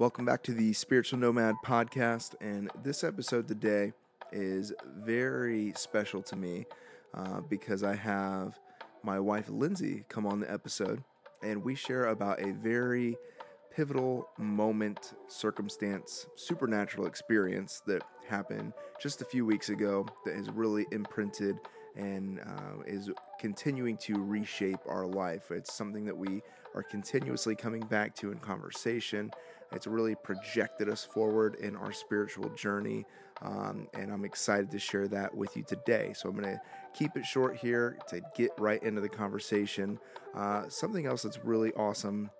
Welcome back to the Spiritual Nomad podcast. And this episode today is very special to me uh, because I have my wife Lindsay come on the episode and we share about a very pivotal moment, circumstance, supernatural experience that happened just a few weeks ago that has really imprinted and uh, is continuing to reshape our life. It's something that we are continuously coming back to in conversation. It's really projected us forward in our spiritual journey, um, and I'm excited to share that with you today. So I'm going to keep it short here to get right into the conversation. Uh, something else that's really awesome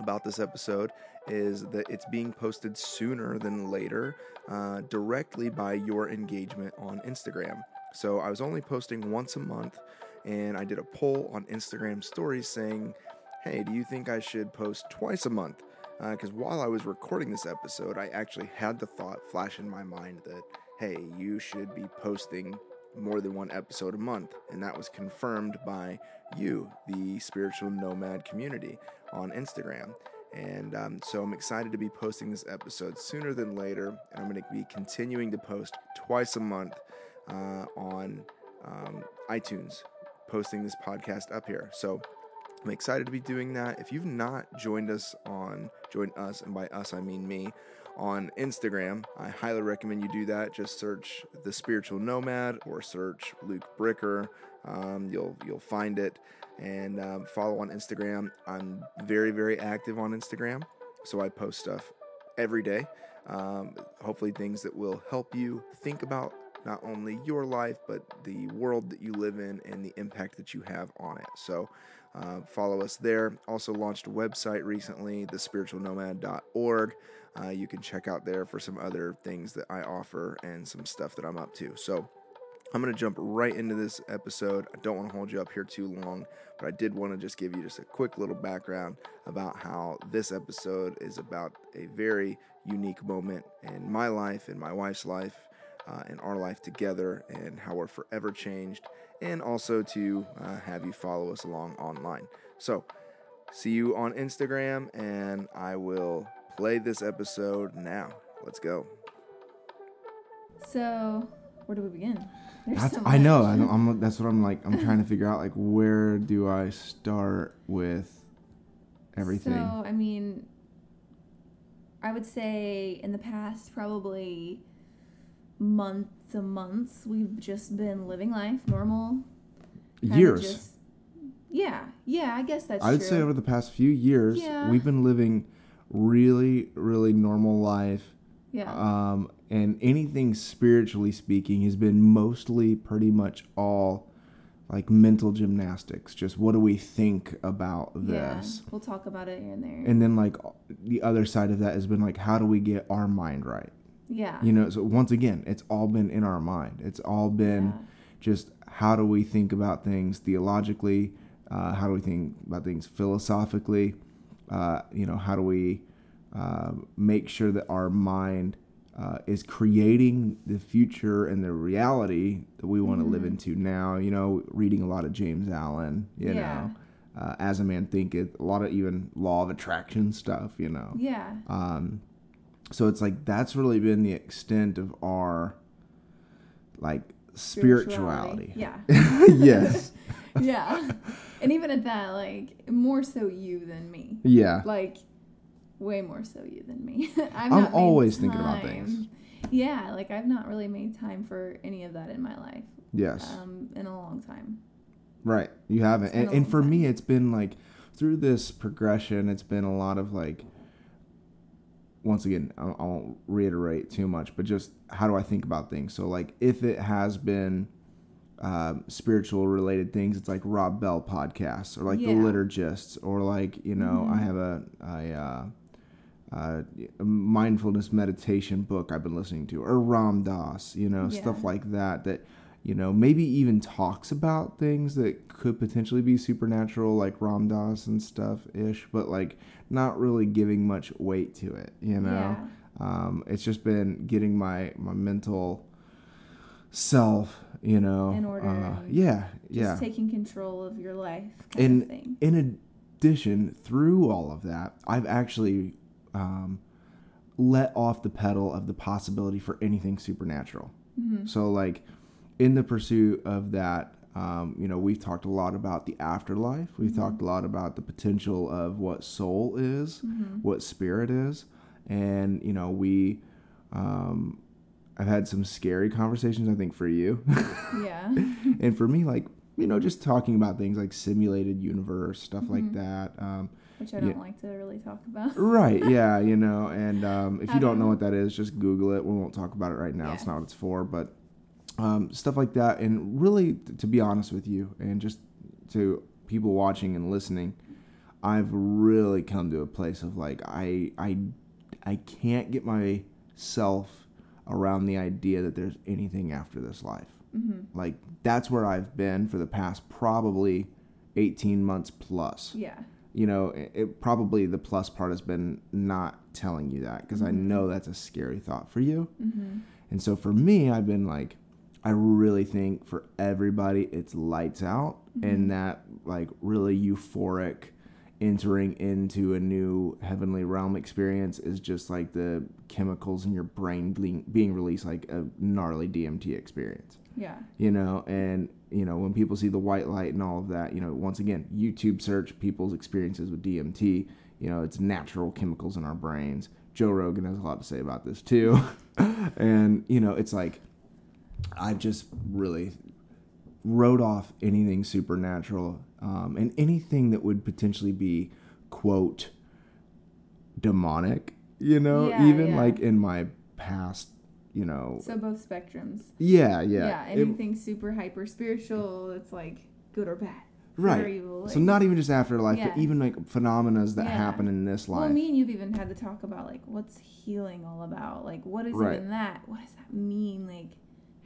about this episode is that it's being posted sooner than later uh, directly by your engagement on Instagram. So I was only posting once a month, and I did a poll on Instagram stories saying, Hey, do you think I should post twice a month? Because uh, while I was recording this episode, I actually had the thought flash in my mind that, hey, you should be posting more than one episode a month. And that was confirmed by you, the spiritual nomad community, on Instagram. And um, so I'm excited to be posting this episode sooner than later. And I'm going to be continuing to post twice a month uh, on um, iTunes, posting this podcast up here. So I'm excited to be doing that. If you've not joined us on, join us, and by us I mean me, on Instagram, I highly recommend you do that. Just search the Spiritual Nomad or search Luke Bricker. Um, you'll you'll find it and um, follow on Instagram. I'm very very active on Instagram, so I post stuff every day. Um, hopefully, things that will help you think about not only your life, but the world that you live in and the impact that you have on it. So, uh, follow us there. Also, launched a website recently, thespiritualnomad.org. Uh, you can check out there for some other things that I offer and some stuff that I'm up to. So, I'm going to jump right into this episode. I don't want to hold you up here too long, but I did want to just give you just a quick little background about how this episode is about a very unique moment in my life, in my wife's life, uh, in our life together, and how we're forever changed, and also to uh, have you follow us along online. So, see you on Instagram, and I will play this episode now. Let's go. So, where do we begin? That's, so I know. I am that's what I'm like. I'm trying to figure out like where do I start with everything. So I mean, I would say in the past probably month to months we've just been living life normal. Years. Just, yeah, yeah. I guess that's. I would true. say over the past few years, yeah. we've been living really, really normal life. Yeah. Um, and anything spiritually speaking has been mostly pretty much all like mental gymnastics just what do we think about this yeah, we'll talk about it here and there and then like the other side of that has been like how do we get our mind right yeah you know so once again it's all been in our mind it's all been yeah. just how do we think about things theologically uh, how do we think about things philosophically uh, you know how do we uh, make sure that our mind uh, is creating the future and the reality that we want to mm-hmm. live into now. You know, reading a lot of James Allen, you yeah. know, uh, As a Man Thinketh, a lot of even law of attraction stuff, you know. Yeah. Um, so it's like that's really been the extent of our like spirituality. Yeah. yes. yeah. And even at that, like more so you than me. Yeah. Like way more so you than me. I'm, I'm always thinking about things. Yeah, like I've not really made time for any of that in my life. Yes. Um, in a long time. Right, you haven't, and, and for time. me, it's been like through this progression, it's been a lot of like. Once again, I won't reiterate too much, but just how do I think about things? So, like, if it has been um, spiritual related things. It's like Rob Bell podcasts or like yeah. the liturgists or like you know mm-hmm. I have a, a uh, uh, mindfulness meditation book I've been listening to, or Ram Dass, you know, yeah. stuff like that. That you know maybe even talks about things that could potentially be supernatural, like Ram Dass and stuff ish, but like not really giving much weight to it. You know, yeah. um, it's just been getting my my mental self, you know, in order, uh, yeah, yeah, taking control of your life. in in addition, through all of that, I've actually um, let off the pedal of the possibility for anything supernatural. Mm-hmm. So, like, in the pursuit of that, um, you know, we've talked a lot about the afterlife. We've Mm-hmm. talked a lot about the potential of what soul is, Mm-hmm. what spirit is, and you know, we. Um, I've had some scary conversations. I think for you, Yeah. and for me, like you know, just talking about things like simulated universe, stuff like Mhm. that. Um, Which I don't like to really talk about. Right. Yeah. You know, and um, if I you don't know know. what that is, just Google it. We won't talk about it right now. It's not what it's for, but um, stuff like that. And really, to be honest with you, and just to people watching and listening, I've really come to a place of like I I I can't get myself around the idea that there's anything after this life. Mm-hmm. Like that's where I've been for the past probably 18 months plus Yeah. you know, it, it probably the plus part has been not telling you that because I Mhm. know that's a scary thought for you. Mm-hmm. And so for me, I've been like, I really think for everybody, it's lights out Mhm. and that like really euphoric entering into a new heavenly realm experience is just like the chemicals in your brain being, being released like a gnarly DMT experience Yeah. you know and you know when people see the white light and all of that you know once again youtube search people's experiences with dmt you know it's natural chemicals in our brains joe rogan has a lot to say about this too and you know it's like i've just really wrote off anything supernatural um, and anything that would potentially be quote demonic you know Yeah, even yeah. like in my past you know So both spectrums. yeah yeah Yeah. It- anything super hyper spiritual that's like good or bad. or Right. evil, So not even just afterlife, Yeah. but even like phenomena that Yeah. happen in this life. Well, me and you've even had to talk about like what's healing all about. Like, what is Right. even that? What does that mean? Like,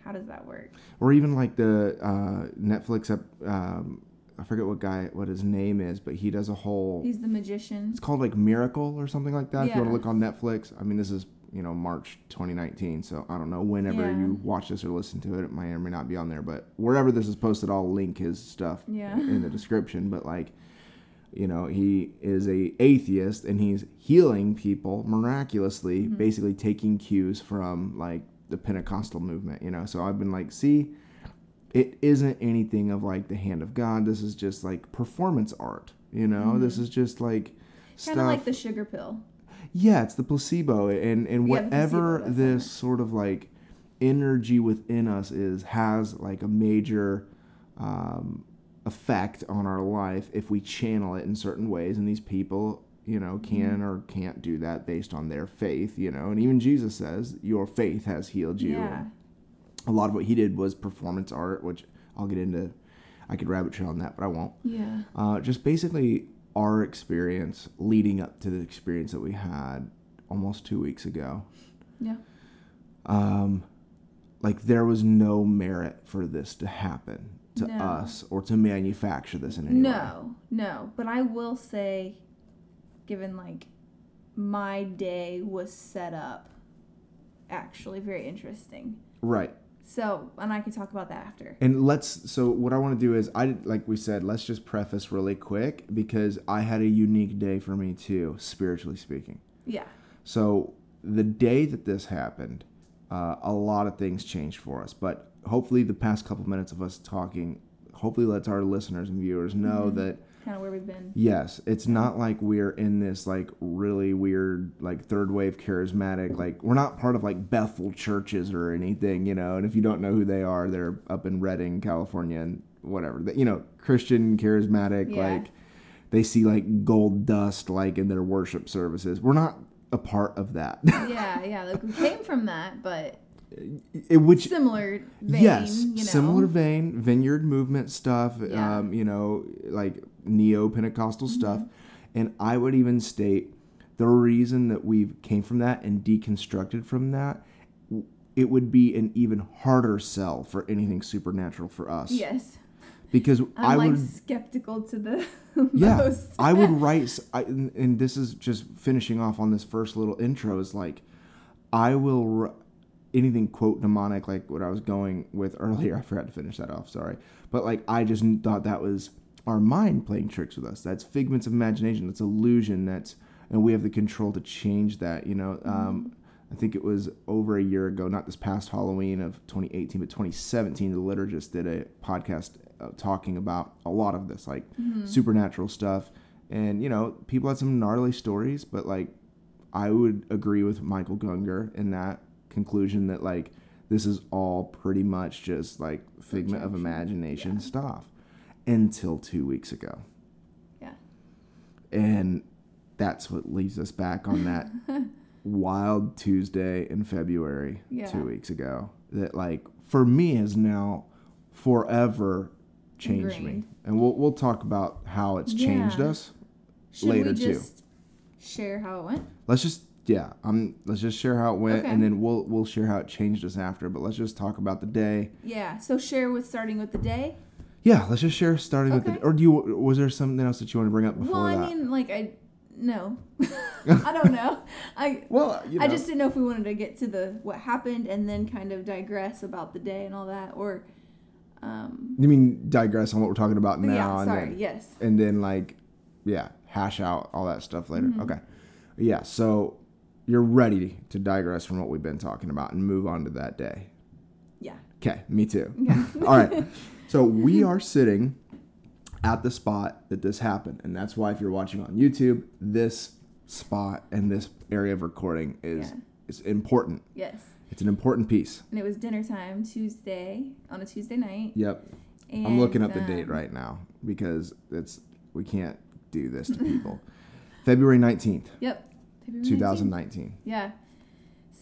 how does that work? or even like the uh, Netflix. ep- Um, I forget what guy, what his name is, but he does a whole. He's the magician. It's called like Miracle or something like that. If you want to look on Netflix, I mean, this is you know March 2019, so I don't know whenever Yeah. you watch this or listen to it, it might or may not be on there. But wherever this is posted, I'll link his stuff Yeah. in the description. But like, you know, he is a atheist and he's healing people miraculously, Mhm. basically taking cues from like the Pentecostal movement. You know, so I've been like, see, it isn't anything of like the hand of God. This is just like performance art. You know, this Mhm. is just like Kind of like the sugar pill. Yeah, it's the placebo, and and Yeah, whatever this it. sort of like energy within us is has like a major um, effect on our life if we channel it in certain ways, and these people, you know, can Mhm. or can't do that based on their faith, you know, and even Jesus says your faith has healed you. Yeah. A lot of what he did was performance art, which I'll get into. I could rabbit trail on that, but I won't Yeah. uh, just basically our experience leading up to the experience that we had almost two weeks ago. Yeah. Um, like there was no merit for this to happen to No. us or to manufacture this in any way. No, no. But I will say, given like my day was set up, actually very interesting. Right. So, and I can talk about that after. And let's so what I want to do is I like we said let's just preface really quick because I had a unique day for me too spiritually speaking. Yeah. So the day that this happened, uh, a lot of things changed for us. But hopefully, the past couple minutes of us talking, hopefully, lets our listeners and viewers know Mhm. that Kind of where we've been. yes, it's not like we're in this like really weird like third wave charismatic. Like we're not part of like Bethel churches or anything, you know. And if you don't know who they are, they're up in Redding, California, and whatever. You know, Christian charismatic Yeah. like they see like gold dust like in their worship services. We're not a part of that. yeah, yeah. Like we came from that, but which similar vein. yes, you know? similar vein, vineyard movement stuff. Yeah. Mm-hmm. Um, you know, like neo Pentecostal stuff, and I would even state the reason that we came from that and deconstructed from that. It would be an even harder sell for anything supernatural for us. Yes. because I'm I like would skeptical to the yeah most. i would write I, and and this is just finishing off on this first little intro is like i will anything quote demonic like what i was going with earlier i forgot to finish that off sorry but like i just thought that was our mind playing tricks with us that's figments of imagination that's illusion that's and we have the control to change that. You know, um, I think it was over a year ago, not this past Halloween of 2018, but 2017. The liturgist did a podcast uh, talking about a lot of this, like supernatural stuff, and you know, people had some gnarly stories, but like I would agree with Michael Gungor in that conclusion that like this is all pretty much just like figment of imagination Yeah. stuff until two weeks ago. Yeah. And that's what leads us back on that wild Tuesday in February Yeah. two weeks ago. That like for me has now forever changed me. And we'll we'll talk about how it's changed Yeah. us Should later, we too. just share how it went? let's just yeah um let's just share how it went Okay. and then we'll we'll share how it changed us after but let's just talk about the day Yeah. So share with starting with the day. yeah let's just share starting with Okay. the or do you was there something else that you want to bring up before well, I that mean, like I no, I don't know. I well you know, I just didn't know if we wanted to get to the what happened and then kind of digress about the day and all that, or um. you mean digress on what we're talking about now yeah. and then Yes. and then like yeah hash out all that stuff later Mm-hmm. okay yeah so you're ready to digress from what we've been talking about and move on to that day Yeah. okay me too Yeah. All right. So we are sitting at the spot that this happened. And that's why if you're watching on YouTube, this spot and this area of recording is Yeah. is important. yes. It's an important piece. And it was dinner time Tuesday on a Tuesday night. Yep. And, I'm looking up the um, date right now because it's we can't do this to people. February 19th, Yep. February 19th. 2019. Yeah.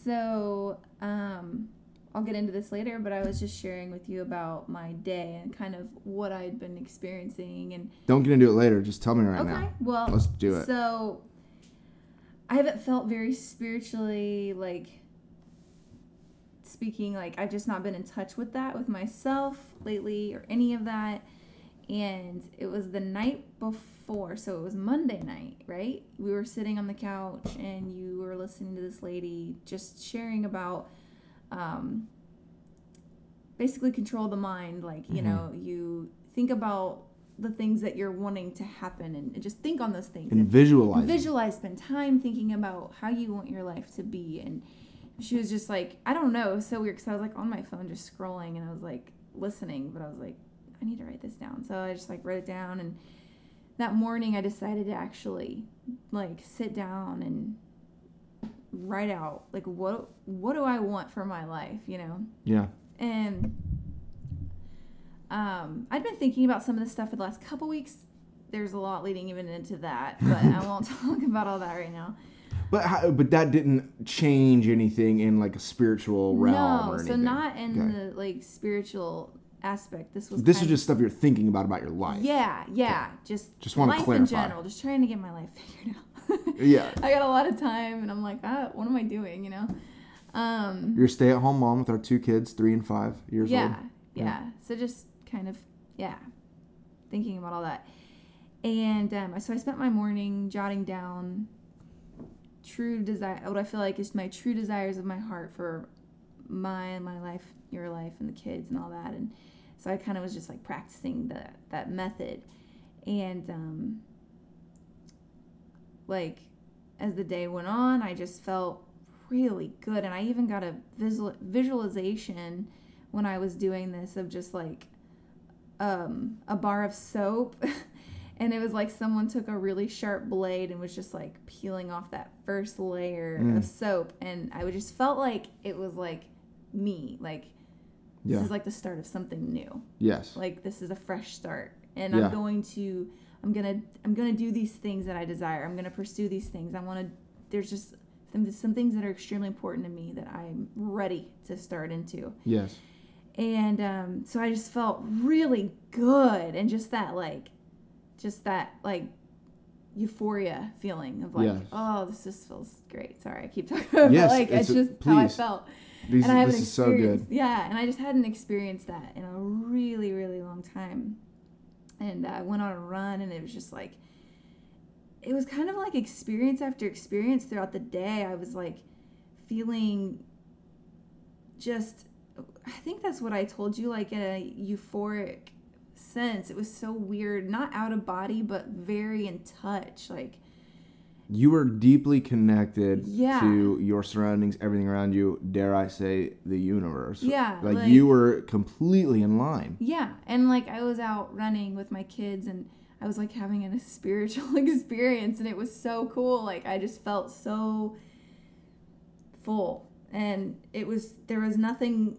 So, um, I'll get into this later, but I was just sharing with you about my day and kind of what I'd been experiencing and Don't get into it later. Just tell me right okay, now. well, Let's do it. So, I haven't felt very spiritually like speaking. Like I've just not been in touch with that with myself lately or any of that. And it was the night before, so it was Monday night, right? We were sitting on the couch, and you were listening to this lady just sharing about. Um, basically control the mind like you Mhm. know you think about the things that you're wanting to happen and, and just think on those things And and visualize. it. visualize spend time thinking about how you want your life to be and she was just like i don't know it was so weird because i was like on my phone just scrolling and i was like listening but i was like i need to write this down so i just like wrote it down and that morning i decided to actually like sit down and write out like what what do i want for my life you know Yeah. and um, I'd been thinking about some of this stuff for the last couple weeks. There's a lot leading even into that, but I won't talk about all that right now. But how, but that didn't change anything in like a spiritual realm no, so not in Okay. the like spiritual aspect. This was This is just stuff you're thinking about about your life. yeah, yeah, just Just wanna life in clarify. general. Just trying to get my life figured out. Yeah. I got a lot of time, and I'm like, ah, what am I doing? You know. Um, You're a stay-at-home mom with our two kids, three and five years yeah, old. yeah, Yeah. So just kind of, yeah, thinking about all that. And um, so I spent my morning jotting down true desire, what I feel like is my true desires of my heart for my my life, your life, and the kids and all that. And so I kind of was just like practicing that that method. And um, like as the day went on, I just felt really good, and I even got a visual visualization when I was doing this of just like um, a bar of soap. and it was like someone took a really sharp blade and was just like peeling off that first layer Mm. of soap. And I just felt like it was like me. Like, Yeah. this is like the start of something new. Yes. Like, this is a fresh start. And Yeah. I'm going to. I'm gonna I'm gonna do these things that I desire. I'm gonna pursue these things. I want to. There's just some some things that are extremely important to me that I'm ready to start into yes. and um, so I just felt really good, and just that like, just that like euphoria feeling of like, Yes. oh, this just feels great. Sorry, I keep talking about Yes, like it's it's, a- just how I felt, These, and I this is so good. yeah, and I just hadn't experienced that in a really really long time, and I went on a run, and it was just like. It was kind of like experience after experience throughout the day. I was like feeling just I think that's what I told you, like a euphoric sense. It was so weird, not out of body, but very in touch. Like, You were deeply connected Yeah. to your surroundings, everything around you. Dare I say, the universe? Yeah, like, like- you were completely in line. Yeah, and like I was out running with my kids and I was like having a spiritual experience and it was so cool. Like I just felt so full and it was there was nothing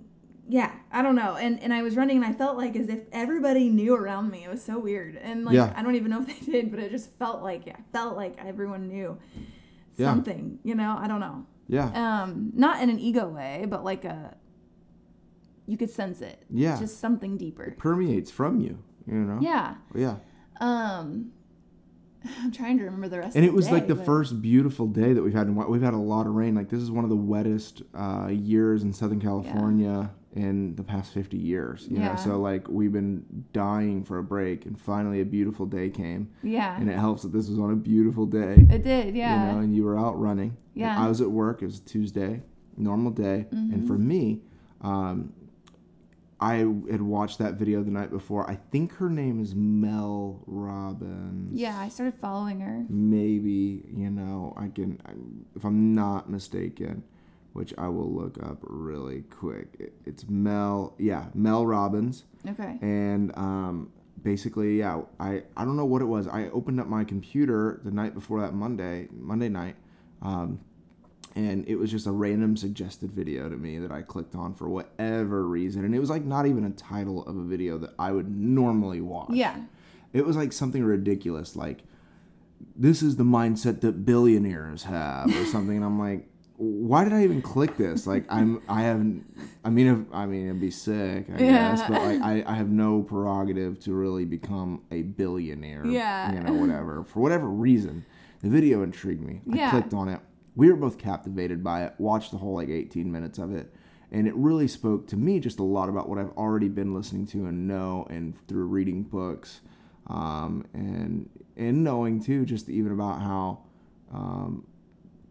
yeah, I don't know. And and I was running and I felt like as if everybody knew around me. It was so weird. And like Yeah. I don't even know if they did, but it just felt like I felt like everyone knew Yeah. something, you know? I don't know. Yeah, Um not in an ego way, but like a you could sense it. yeah. Just something deeper. permeates from you. You know. Yeah. Yeah. Um, I'm trying to remember the rest. And of it was day, like the but- first beautiful day that we've had. In, we've had a lot of rain. Like this is one of the wettest uh, years in Southern California in the past 50 years. You Yeah. know, so like we've been dying for a break, and finally a beautiful day came. Yeah, And it helps that this was on a beautiful day. it did. Yeah, You know, and you were out running. And Yeah. I was at work. It was a Tuesday, normal day. And Mm-hmm. for me, um, I had watched that video the night before. I think her name is Mel Robbins yeah. I started following her. maybe you know i can I, if i'm not mistaken which i will look up really quick it's mel yeah mel robbins Okay. and um, basically yeah i i don't know what it was i opened up my computer the night before that monday monday night um, and it was just a random suggested video to me that i clicked on for whatever reason and it was like not even a title of a video that i would normally watch Yeah. it was like something ridiculous, like this is the mindset that billionaires have, or something. And I'm like, why did I even click this? Like, I'm, I haven't. I mean, if, I mean, it'd be sick, I Yeah. guess, but like, I, I have no prerogative to really become a billionaire. Yeah. you know, whatever. For whatever reason, the video intrigued me. I Yeah. clicked on it. We were both captivated by it. Watched the whole like 18 minutes of it. And it really spoke to me just a lot about what I've already been listening to and know, and through reading books, um, and and knowing too, just even about how, um,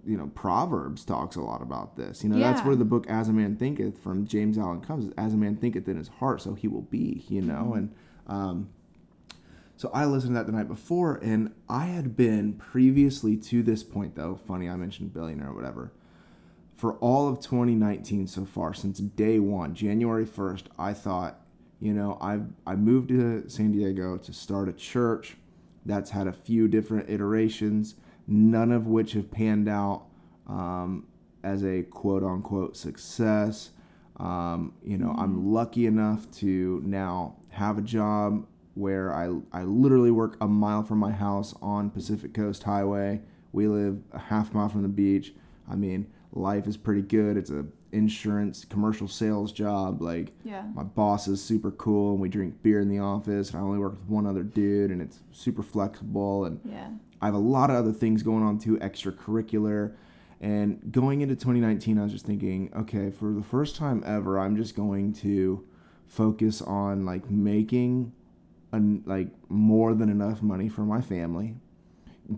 you know, Proverbs talks a lot about this. You know, that's where the book "As a Man Thinketh" from James Allen comes. As a man thinketh in his heart, so he will be. You know, and um, so I listened to that the night before, and I had been previously to this point, though. Funny, I mentioned billionaire or whatever. For all of 2019 so far, since day one, January 1st, I thought, you know, I've I moved to San Diego to start a church that's had a few different iterations, none of which have panned out um, as a quote unquote success. Um, you know, I'm lucky enough to now have a job where I, I literally work a mile from my house on Pacific Coast Highway. We live a half mile from the beach. I mean, life is pretty good. It's a insurance commercial sales job. Like Yeah. my boss is super cool and we drink beer in the office and I only work with one other dude and it's super flexible and Yeah. I have a lot of other things going on too, extracurricular. And going into 2019, I was just thinking, okay, for the first time ever, I'm just going to focus on like making an, like more than enough money for my family,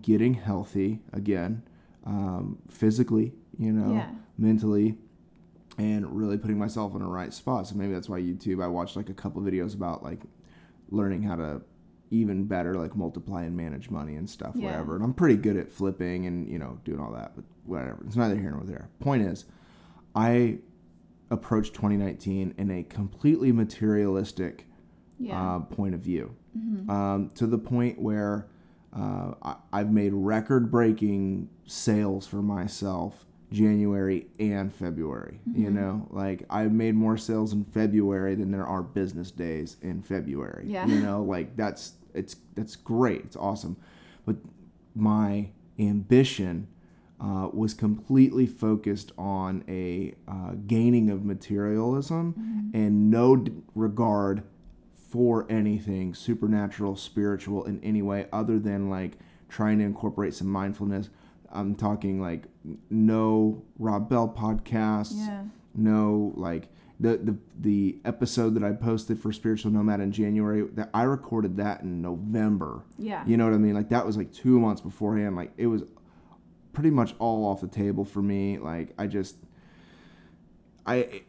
getting healthy again, um, physically, you know, Yeah. mentally, and really putting myself in the right spot. So maybe that's why YouTube. I watched like a couple videos about like learning how to even better like multiply and manage money and stuff Yeah. whatever. And i'm pretty good at flipping and you know doing all that but whatever. It's neither here nor there. Point is i approached 2019 in a completely materialistic Yeah. uh, point of view. Um, to the point where uh, I, I've made record breaking sales for myself January and February. You know, like I've made more sales in February than there are business days in February. Yeah. You know, like that's it's that's great. It's awesome. But my ambition uh, was completely focused on a uh, gaining of materialism and no d- regard for anything supernatural, spiritual in any way other than like trying to incorporate some mindfulness. I'm talking like no Rob Bell podcasts, yeah. no like the the the episode that I posted for Spiritual Nomad in January that I recorded that in November. Yeah. You know what I mean? Like that was like 2 months beforehand. Like it was pretty much all off the table for me. Like I just I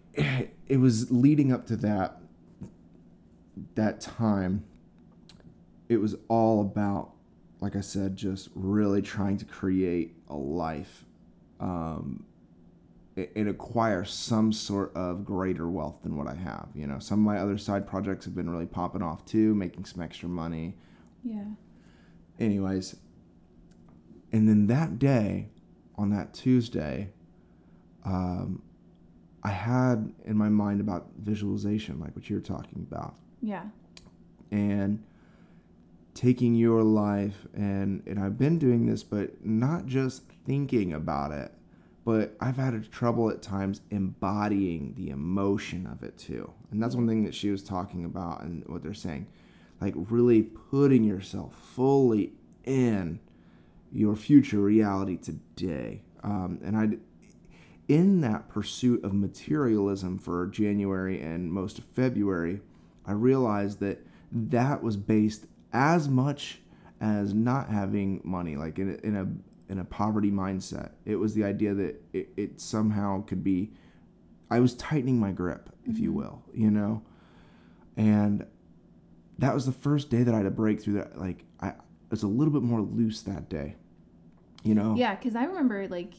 it was leading up to that that time it was all about like I said, just really trying to create a life um, and acquire some sort of greater wealth than what I have. You know, some of my other side projects have been really popping off too, making some extra money. Yeah. Anyways, and then that day, on that Tuesday, um, I had in my mind about visualization, like what you were talking about Yeah. and taking your life and and I've been doing this but not just thinking about it but I've had trouble at times embodying the emotion of it too. And that's one thing that she was talking about and what they're saying. Like really putting yourself fully in your future reality today. Um, and I in that pursuit of materialism for January and most of February I realized that that was based as much as not having money, like in a, in a in a poverty mindset. It was the idea that it, it somehow could be. I was tightening my grip, if you mm-hmm. will, you know, and that was the first day that I had a breakthrough. that. Like I was a little bit more loose that day, you know. Yeah, because I remember like,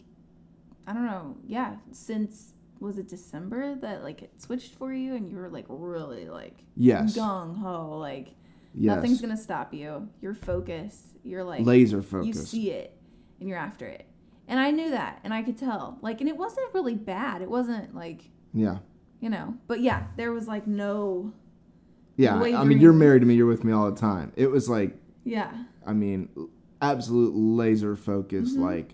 I don't know. Yeah, since was it December that like it switched for you, and you were like really like Yes. gung ho, like Yes. nothing's gonna stop you. Your focus. focused. You're like Laser focus. you see it, and you're after it. And I knew that, and I could tell. Like, and it wasn't really bad. It wasn't like yeah. you know. But yeah, there was like no. Yeah. I mean, you're married to me. You're with me all the time. It was like Yeah. I mean, absolute laser focus, Mm-hmm. like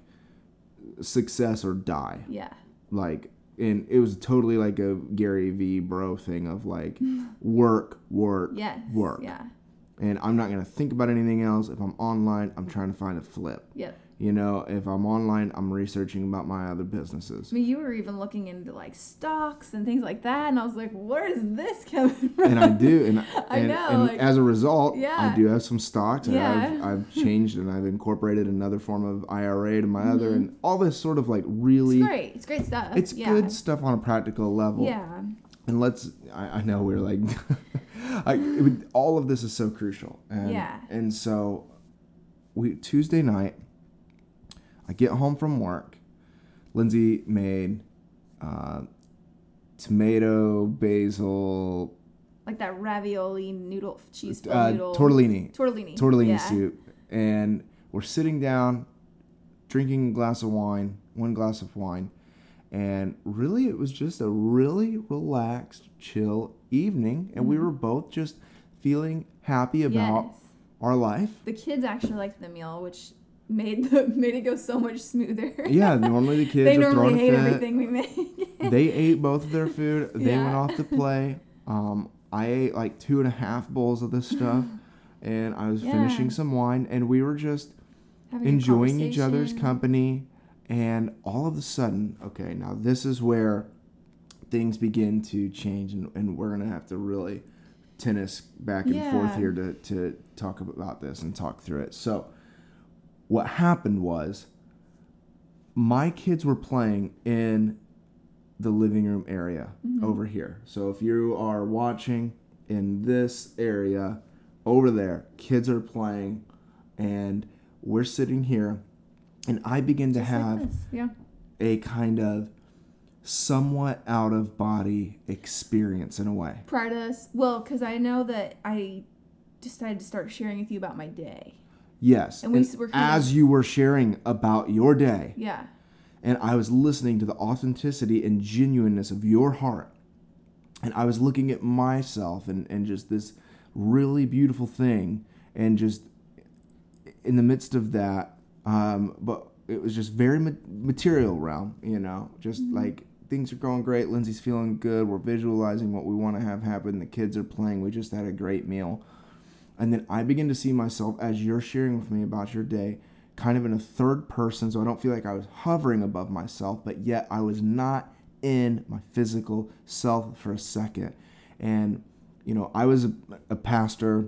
success or die. Yeah. Like, and it was totally like a Gary V bro thing of like work, work, Yes. work. Yeah. And I'm not gonna think about anything else. If I'm online, I'm trying to find a flip. Yep. You know, if I'm online, I'm researching about my other businesses. I mean, you were even looking into like stocks and things like that, and I was like, "Where is this coming from?" and I do, and I and, know, and like- as a result, Yeah. I do have some stocks. And Yeah. I've, I've changed and I've incorporated another form of IRA to my other, Mm-hmm. and all this sort of like really, It's great. It's great stuff. it's yeah. good stuff on a practical level. Yeah. And let's, I, I know we're like, I, it would- all of this is so crucial. And, Yeah. And so, we Tuesday night, I get home from work. Lindsay made uh, tomato, basil, Like that ravioli noodle, cheese uh, noodle. tortellini, Tortellini. tortellini yeah. soup, and we're sitting down, drinking a glass of wine, one glass of wine, and really it was just a really relaxed, chill evening, and we were both just feeling happy about Yes. our life. The kids actually liked the meal, which made the made it go so much smoother. Yeah, normally the kids they are normally hate everything we make. They ate both of their food. They Yeah. went off to play. Um, I ate like two and a half bowls of this stuff, and I was Yeah. finishing some wine, and we were just Having enjoying each other's company and all of a sudden okay now this is where things begin to change and, and we're gonna have to really tennis back and forth here to, to talk about this and talk through it. So what happened was my kids were playing in the living room area mm-hmm. over here. So if you are watching in this area over there kids are playing and we're sitting here and i begin to Just have this. yeah. a kind of somewhat out of body experience in a way Prior to us, well, because I know that I decided to start sharing with you about my day. yes And we and were kind of- as you were sharing about your day Yeah. and I was listening to the authenticity and genuineness of your heart. And I was looking at myself and, and just this really beautiful thing, and just in the midst of that, um, but it was just very ma- material realm, you know, just like things are going great. Lindsay's feeling good. We're visualizing what we want to have happen. The kids are playing. We just had a great meal. And then I begin to see myself as you're sharing with me about your day, kind of in a third person. So I don't feel like I was hovering above myself, but yet I was not in my physical self for a second. And, you know, I was a, a pastor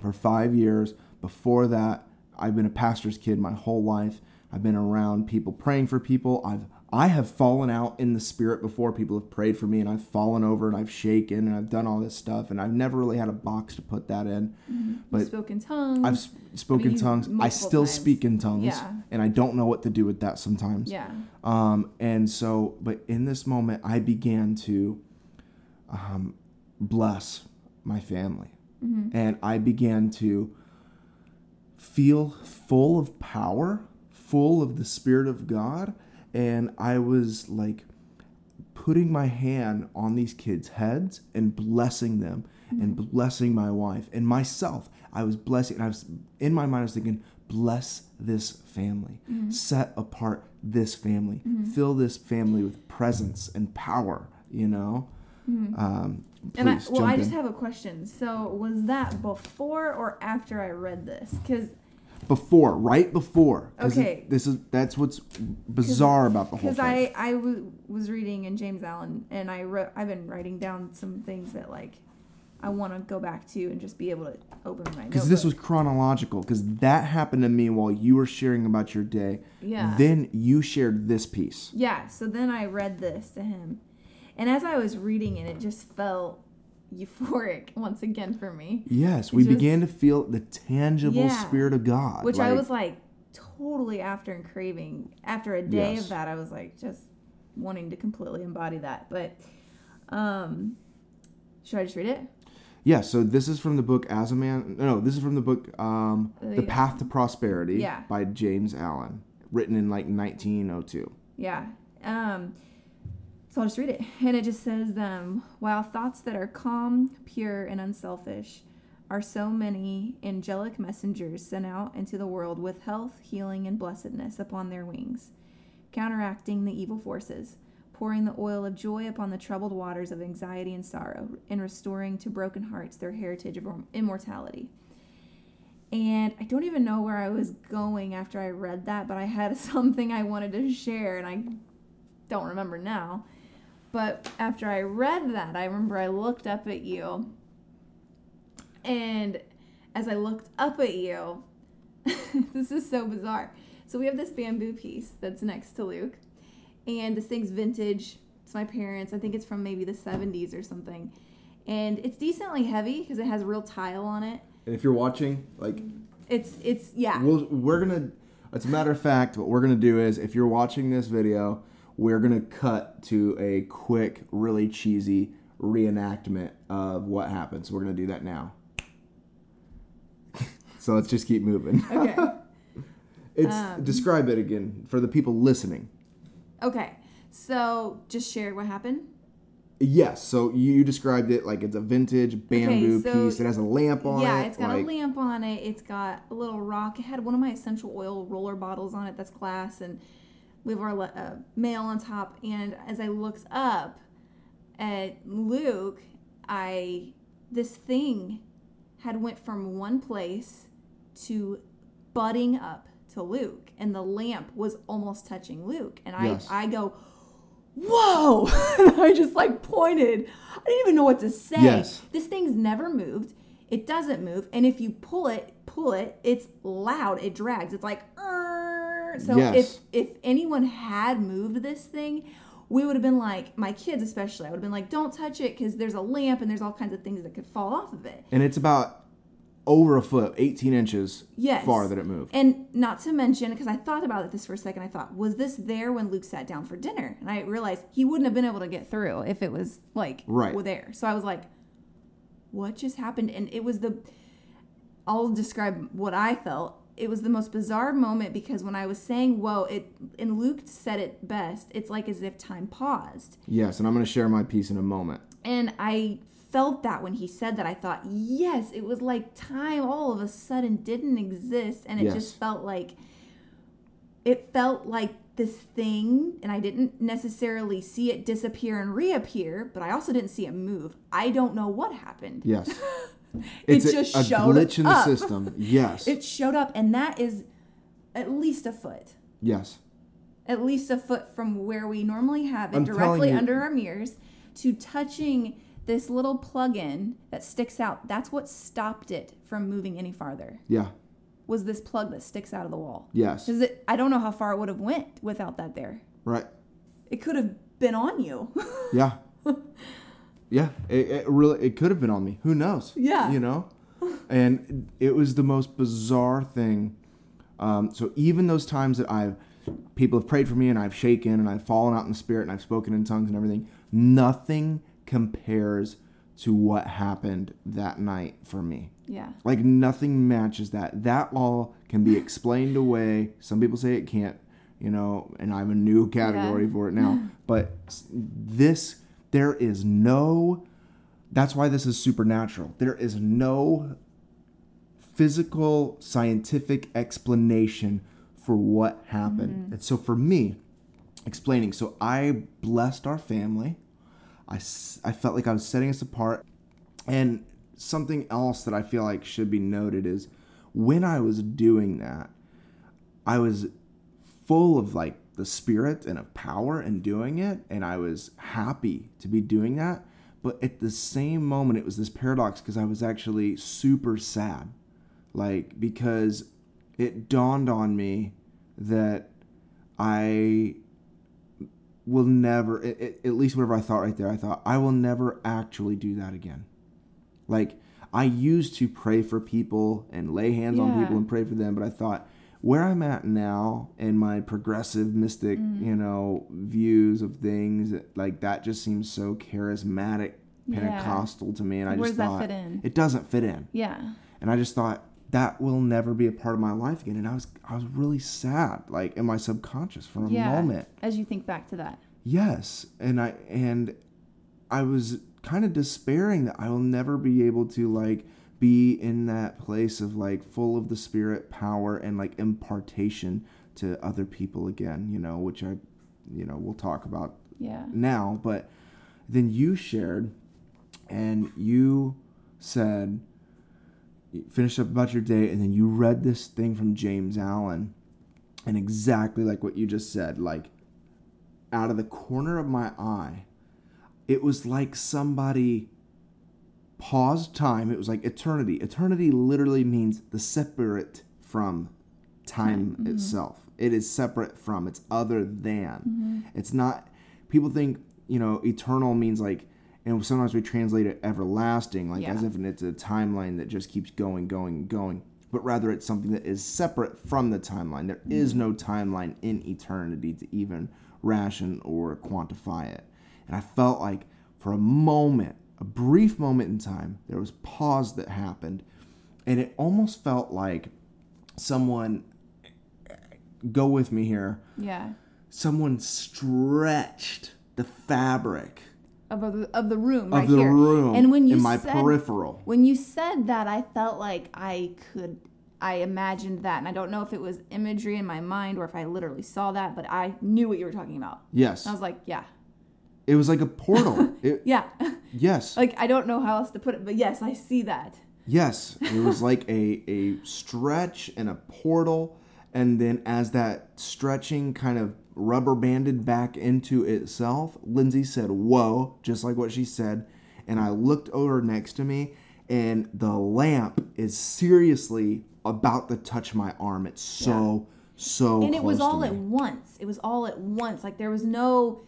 for five years. Before that, I've been a pastor's kid my whole life. I've been around people praying for people. I've I have fallen out in the spirit before. People have prayed for me, and I've fallen over and I've shaken and I've done all this stuff, and I've never really had a box to put that in. But you spoke in tongues. I've s- spoken you tongues. I still times. speak in tongues, Yeah. and I don't know what to do with that sometimes. yeah. Um, and so, but in this moment, I began to um, bless my family. And I began to feel full of power, full of the Spirit of God. And I was like putting my hand on these kids' heads and blessing them and mm-hmm. blessing my wife and myself. I was blessing, and I was in my mind, I was thinking, bless this family, mm-hmm. set apart this family, mm-hmm. fill this family with presence and power, you know? Um, please And I, well, I in. just have a question. So, was that before or after I read this? Because before, right before. 'cause it- Okay. this is that's what's bizarre about the whole thing. because. I I w- was reading in James Allen, and I wrote I've been writing down some things that like I want to go back to and just be able to open my. Because this was chronological. Because that happened to me while you were sharing about your day. Yeah. Then you shared this piece. Yeah, so then I read this to him. And as I was reading it, it just felt euphoric once again for me. Yes, we just- began to feel the tangible Yeah. spirit of God. Which I was like totally after and craving. After a day Yes. of that, I was like just wanting to completely embody that. But um should I just read it? Yeah, so this is from the book As a Man. No, this is from the book um, The The- Path to Prosperity Yeah. by James Allen, written in like 1902. Yeah. Um, so I'll just read it. And it just says, um, while thoughts that are calm, pure, and unselfish are so many angelic messengers sent out into the world with health, healing, and blessedness upon their wings, counteracting the evil forces, pouring the oil of joy upon the troubled waters of anxiety and sorrow, and restoring to broken hearts their heritage of immortality. And I don't even know where I was going after I read that, but I had something I wanted to share, and I don't remember now. But after I read that, I remember I looked up at you, and as I looked up at you, this is so bizarre. So we have this bamboo piece that's next to Luke, and this thing's vintage. It's my parents. I think it's from maybe the 70s or something. And it's decently heavy because it has real tile on it. And if you're watching, like, It's it's yeah. we'll, we're gonna. As a matter of fact, what we're gonna do is, if you're watching this video, we're gonna cut to a quick, really cheesy reenactment of what happened. So we're gonna do that now. so let's just keep moving. Okay. It's Um, describe it again for the people listening. Okay. So just share what happened. Yes, so you described it like it's a vintage bamboo so- piece. It has a lamp on yeah, it. Yeah, it's got like, a lamp on it. It's got a little rock. It had one of my essential oil roller bottles on it. That's glass, and we have our uh, mail on top. And as I looked up at Luke, I this thing had went from one place to butting up to Luke, and the lamp was almost touching Luke. And I Yes. I go. Whoa! and I just like pointed. I didn't even know what to say. Yes. This thing's never moved. It doesn't move. And if you pull it, pull it, it's loud. It drags. It's like, So Yes. if if anyone had moved this thing, we would have been like, my kids especially, I would have been like, don't touch it because there's a lamp and there's all kinds of things that could fall off of it. and it's about over a foot, 18 inches Yes. far that it moved. And not to mention, because I thought about this for a second, I thought, was this there when Luke sat down for dinner? And I realized he wouldn't have been able to get through if it was like Right. there. So I was like, what just happened? And it was the, I'll describe what I felt. It was the most bizarre moment because when I was saying, whoa, it, and Luke said it best, it's like as if time paused. Yes, and I'm going to share my piece in a moment. And I felt that when he said that. I thought, yes, it was like time all of a sudden didn't exist. And it Yes. just felt like, it felt like this thing, and I didn't necessarily see it disappear and reappear, but I also didn't see it move. I don't know what happened. Yes. It It's a, just a showed glitch in the up. system. Yes. It showed up, and that is at least a foot. yes. at least a foot from where we normally have it I'm directly you- under our mirrors to touching this little plug-in that sticks out that's what stopped it from moving any farther Yeah. was this plug that sticks out of the wall Yes. because it i don't know how far it would have went without that there Right. it could have been on you. Yeah. yeah. It, it really it could have been on me. Who knows? Yeah. You know? And it was the most bizarre thing. Um, so even those times that I've people have prayed for me and I've shaken and I've fallen out in the spirit and I've spoken in tongues and everything, nothing compares to what happened that night for me. yeah. Like nothing matches that. That all can be explained away. Some people say it can't, you know, and I have a new category Yeah. for it now. But this, there is no, that's why this is supernatural. There is no physical, scientific explanation for what happened. Mm-hmm. And so for me, explaining, so I blessed our family. I, I felt like I was setting us apart. And something else that I feel like should be noted is when I was doing that, I was full of like the spirit and of power in doing it. And I was happy to be doing that. But at the same moment, it was this paradox because I was actually super sad. Like, because it dawned on me that I will never, a- a- at least whatever I thought right there, I thought, I will never actually do that again. Like, I used to pray for people and lay hands on people and pray for them, but I thought, where I'm at now in my progressive mystic, mm. you know, views of things, like that just seems so charismatic, Yeah. Pentecostal to me. And I Where just thought, fit in? it doesn't fit in. Yeah. And I just thought that will never be a part of my life again. And I was I was really sad, like in my subconscious for a Yeah. moment. As you think back to that. Yes. And I and I was kind of despairing that I will never be able to like be in that place of like full of the spirit power and like impartation to other people again, you know, which I you know, we'll talk about Yeah. now, but then you shared and you said you finished up about your day and then you read this thing from James Allen and exactly like what you just said like out of the corner of my eye it was like somebody paused time. It was like eternity. Eternity literally means the separate from time mm-hmm. itself. It is separate from. It's other than. Mm-hmm. It's not people think you know eternal means like and sometimes we translate it everlasting like as if it's a timeline that just keeps going going going. But rather it's something that is separate from the timeline. There is mm-hmm. no timeline in eternity to even ration or quantify it. And i felt like for a moment a brief moment in time there was pause that happened and it almost felt like someone go with me here Yeah. someone stretched the fabric Of the, of the room of right the here. room And when you in my said, peripheral When you said that, I felt like I could, I imagined that. And I don't know if it was imagery in my mind or if I literally saw that, but I knew what you were talking about. yes I was like, yeah. it was like a portal it, Yeah. Yes like, I don't know how else to put it, but yes, I see that. Yes, it was like a a stretch and a portal, and then as that stretching kind of rubber banded back into itself, Lindsay said, "Whoa!" just like what she said, and I looked over next to me, and the lamp is seriously about to touch my arm. It's so so. and it was all me. at once. It was all at once. Like, there was no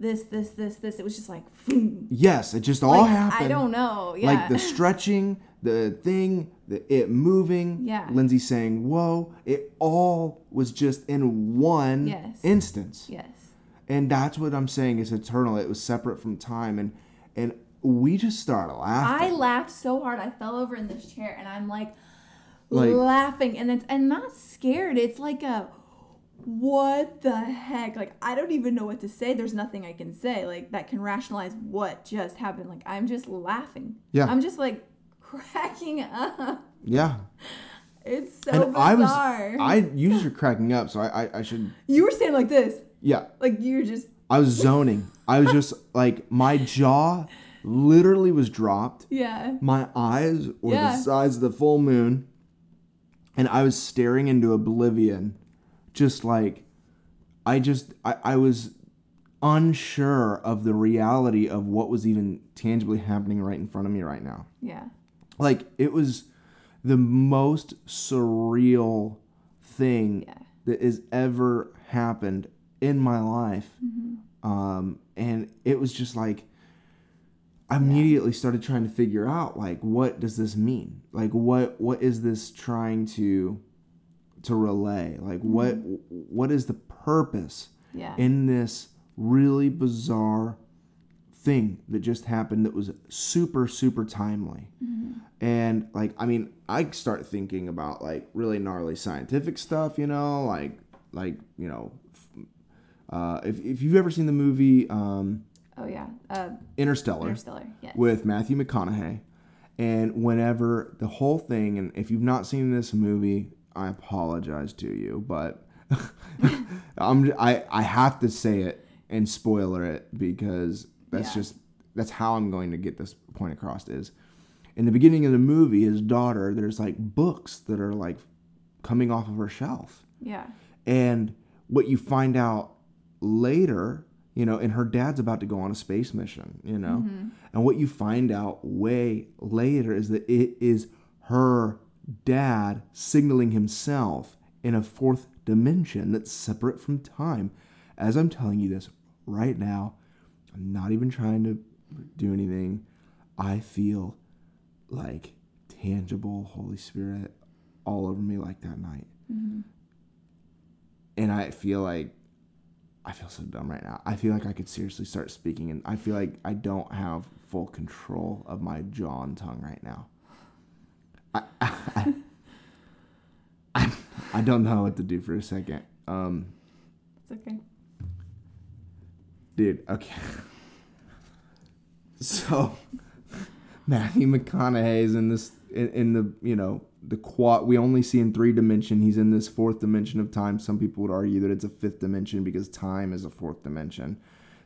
this, this, this, this. It was just like, boom. Yes, it just all Like, happened. I don't know. Yeah. like the stretching, the thing, the it moving, Yeah. Lindsay saying, "Whoa!" It all was just in one Yes. instance, yes. and that's what I'm saying is eternal. It was separate from time, and and we just started laughing. I laughed so hard I fell over in this chair and I'm like, Like- laughing and it's and not scared. It's like a what the heck? Like I don't even know what to say. There's nothing I can say like that can rationalize what just happened. Like I'm just laughing. Yeah. I'm just like cracking up. yeah, It's so and bizarre. I was I used are cracking up, so I, I I should you were standing like this. yeah. Like you're just I was zoning. I was just like my jaw literally was dropped. yeah. My eyes were Yeah. the size of the full moon, and I was staring into oblivion, just like I just I, I was unsure of the reality of what was even tangibly happening right in front of me right now. Yeah. Like it was the most surreal thing Yeah. that has ever happened in my life. Um, and it was just like I immediately started trying to figure out like what does this mean? Like what what is this trying to to relay? Like what what is the purpose Yeah. in this really bizarre thing that just happened that was super super timely and like i mean i start thinking about like really gnarly scientific stuff you know like like you know uh, if, if you've ever seen the movie um, oh yeah. Uh, interstellar Interstellar. Yes. with Matthew McConaughey. And whenever the whole thing, and if you've not seen this movie, I apologize to you, but I'm I I have to say it and spoiler it because that's Yeah. just that's how I'm going to get this point across. Is in the beginning of the movie, his daughter, there's like books that are like coming off of her shelf. yeah. And what you find out later, you know, and her dad's about to go on a space mission, you know, mm-hmm. and what you find out way later is that it is her dad signaling himself in a fourth dimension that's separate from time. As I'm telling you this right now, I'm not even trying to do anything. I feel like tangible Holy Spirit all over me like that night mm-hmm. and I feel like I feel so dumb right now. I feel like I could seriously start speaking, and I feel like I don't have full control of my jaw and tongue right now. I I, I, I don't know what to do for a second. Um, It's okay. dude, okay. So Matthew McConaughey is in this in, in the you know the quad. We only see in three dimension. He's in this fourth dimension of time. Some people would argue that it's a fifth dimension because time is a fourth dimension.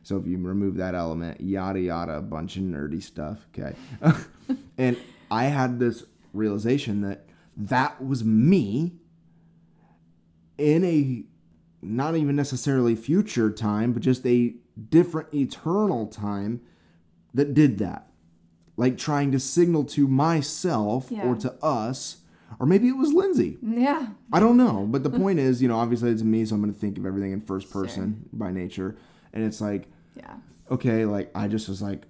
So if you remove that element, yada yada, a bunch of nerdy stuff. Okay, and I had this realization that that was me in a not even necessarily future time, but just a different eternal time that did that. Like trying to signal to myself Yeah. or to us, or maybe it was Lindsay. Yeah. I don't know. But the point is, you know, obviously it's me, so I'm going to think of everything in first person by nature. And it's like, Yeah. okay, like I just was like,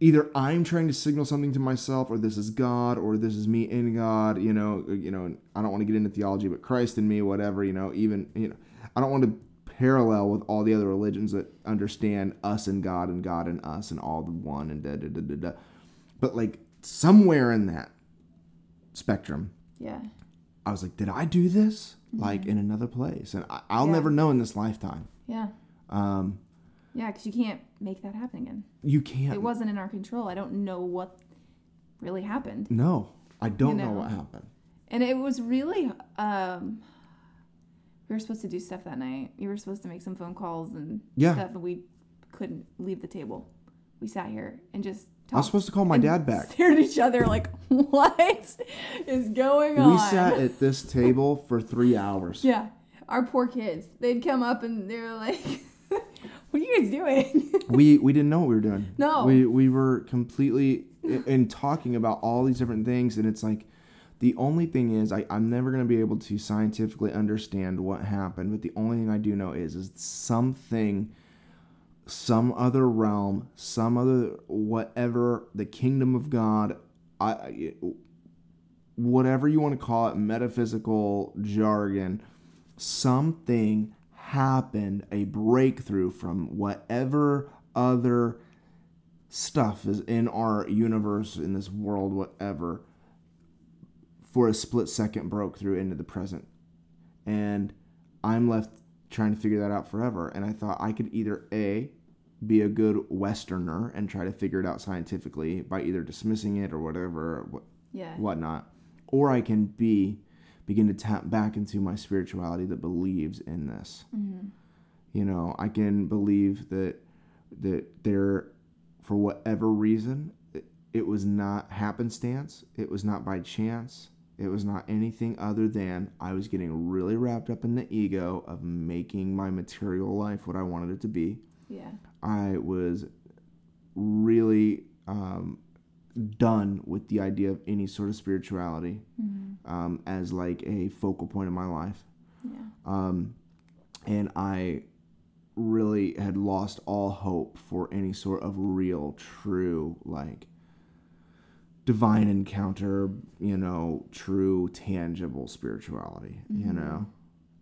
either I'm trying to signal something to myself, or this is God, or this is me in God. You know, you know. I don't want to get into theology, but Christ in me, whatever. You know, even you know, I don't want to parallel with all the other religions that understand us and God and God and us and all the one and da da da da da. But like somewhere in that spectrum, Yeah. I was like, did I do this like in another place? And I, I'll Yeah. never know in this lifetime. Yeah. Um, Yeah, because you can't make that happen again. you can't. It wasn't in our control. I don't know what really happened. No, I don't know. know. what happened. And it was really um we were supposed to do stuff that night. You were supposed to make some phone calls and Yeah. stuff and we couldn't leave the table. We sat here and just talked. I was supposed to call my dad back. Stared at each other like, what is going on? We sat at this table for three hours. Yeah. Our poor kids. They'd come up and they were like, What are you guys doing? We we didn't know what we were doing. No. We we were completely in, in talking about all these different things, and it's like the only thing is I, I'm never gonna be able to scientifically understand what happened, but the only thing I do know is is something some other realm, some other whatever, the kingdom of God, I, I whatever you want to call it, metaphysical jargon, something happened, a breakthrough from whatever other stuff is in our universe, in this world, whatever, for a split second broke through into the present. And I'm left trying to figure that out forever. And I thought I could either A, be a good Westerner and try to figure it out scientifically by either dismissing it or whatever, what, yeah. whatnot, or I can B, begin to tap back into my spirituality that believes in this. You know, I can believe that that there, for whatever reason, it, it was not happenstance. It was not by chance. It was not anything other than I was getting really wrapped up in the ego of making my material life what I wanted it to be. Yeah. I was really um, done with the idea of any sort of spirituality um, as like a focal point of my life. Yeah. Um, and I really had lost all hope for any sort of real, true, like divine encounter, you know, true, tangible spirituality, you Mm-hmm. know?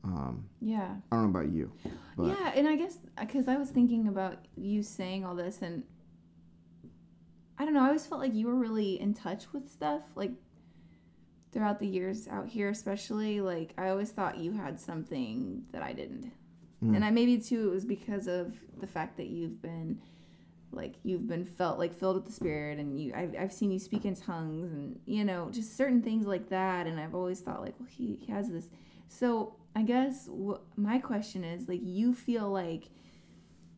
Um, Yeah. I don't know about you, but yeah, and I guess because I was thinking about you saying all this, and I don't know, I always felt like you were really in touch with stuff, like throughout the years out here, especially. Like I always thought you had something that I didn't, Mm. and I maybe too it was because of the fact that you've been like you've been felt like filled with the spirit and you I've, I've seen you speak in tongues and you know just certain things like that and i've always thought like well he, he has this so i guess wh- my question is like you feel like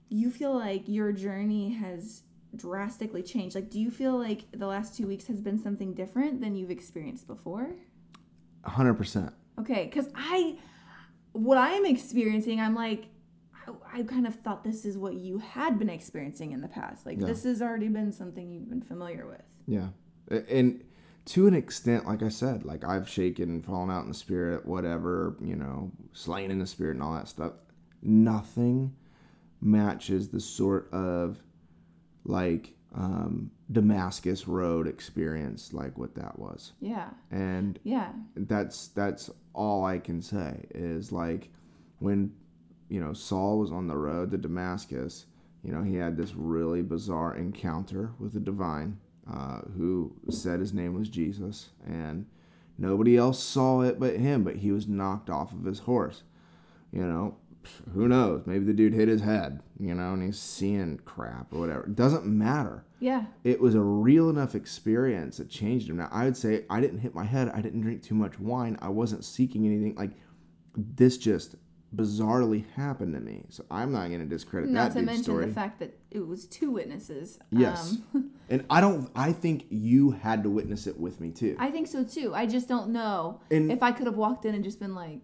you feel like your journey has drastically changed like do you feel like the last two weeks has been something different than you've experienced before 100%. okay because i what i'm experiencing i'm like I, I kind of thought this is what you had been experiencing in the past like Yeah. this has already been something you've been familiar with Yeah. And to an extent, like I said, like I've shaken, fallen out in the spirit, whatever, you know, slain in the spirit and all that stuff. Nothing matches the sort of like um, Damascus Road experience like what that was. yeah And yeah that's that's all I can say is like when you know Saul was on the road to Damascus, you know he had this really bizarre encounter with the divine, uh, who said his name was Jesus, and nobody else saw it but him. But he was knocked off of his horse. You know, who knows? Maybe the dude hit his head. You know, and he's seeing crap or whatever. It doesn't matter yeah it was a real enough experience that changed him. Now, I would say I didn't hit my head. I didn't drink too much wine. I wasn't seeking anything. Like, this just bizarrely happened to me. So I'm not going to discredit not that Not to mention story. the fact that it was two witnesses Yes. um, and I don't, I think you had to witness it with me too. i think so too i just don't know And- if i could have walked in and just been like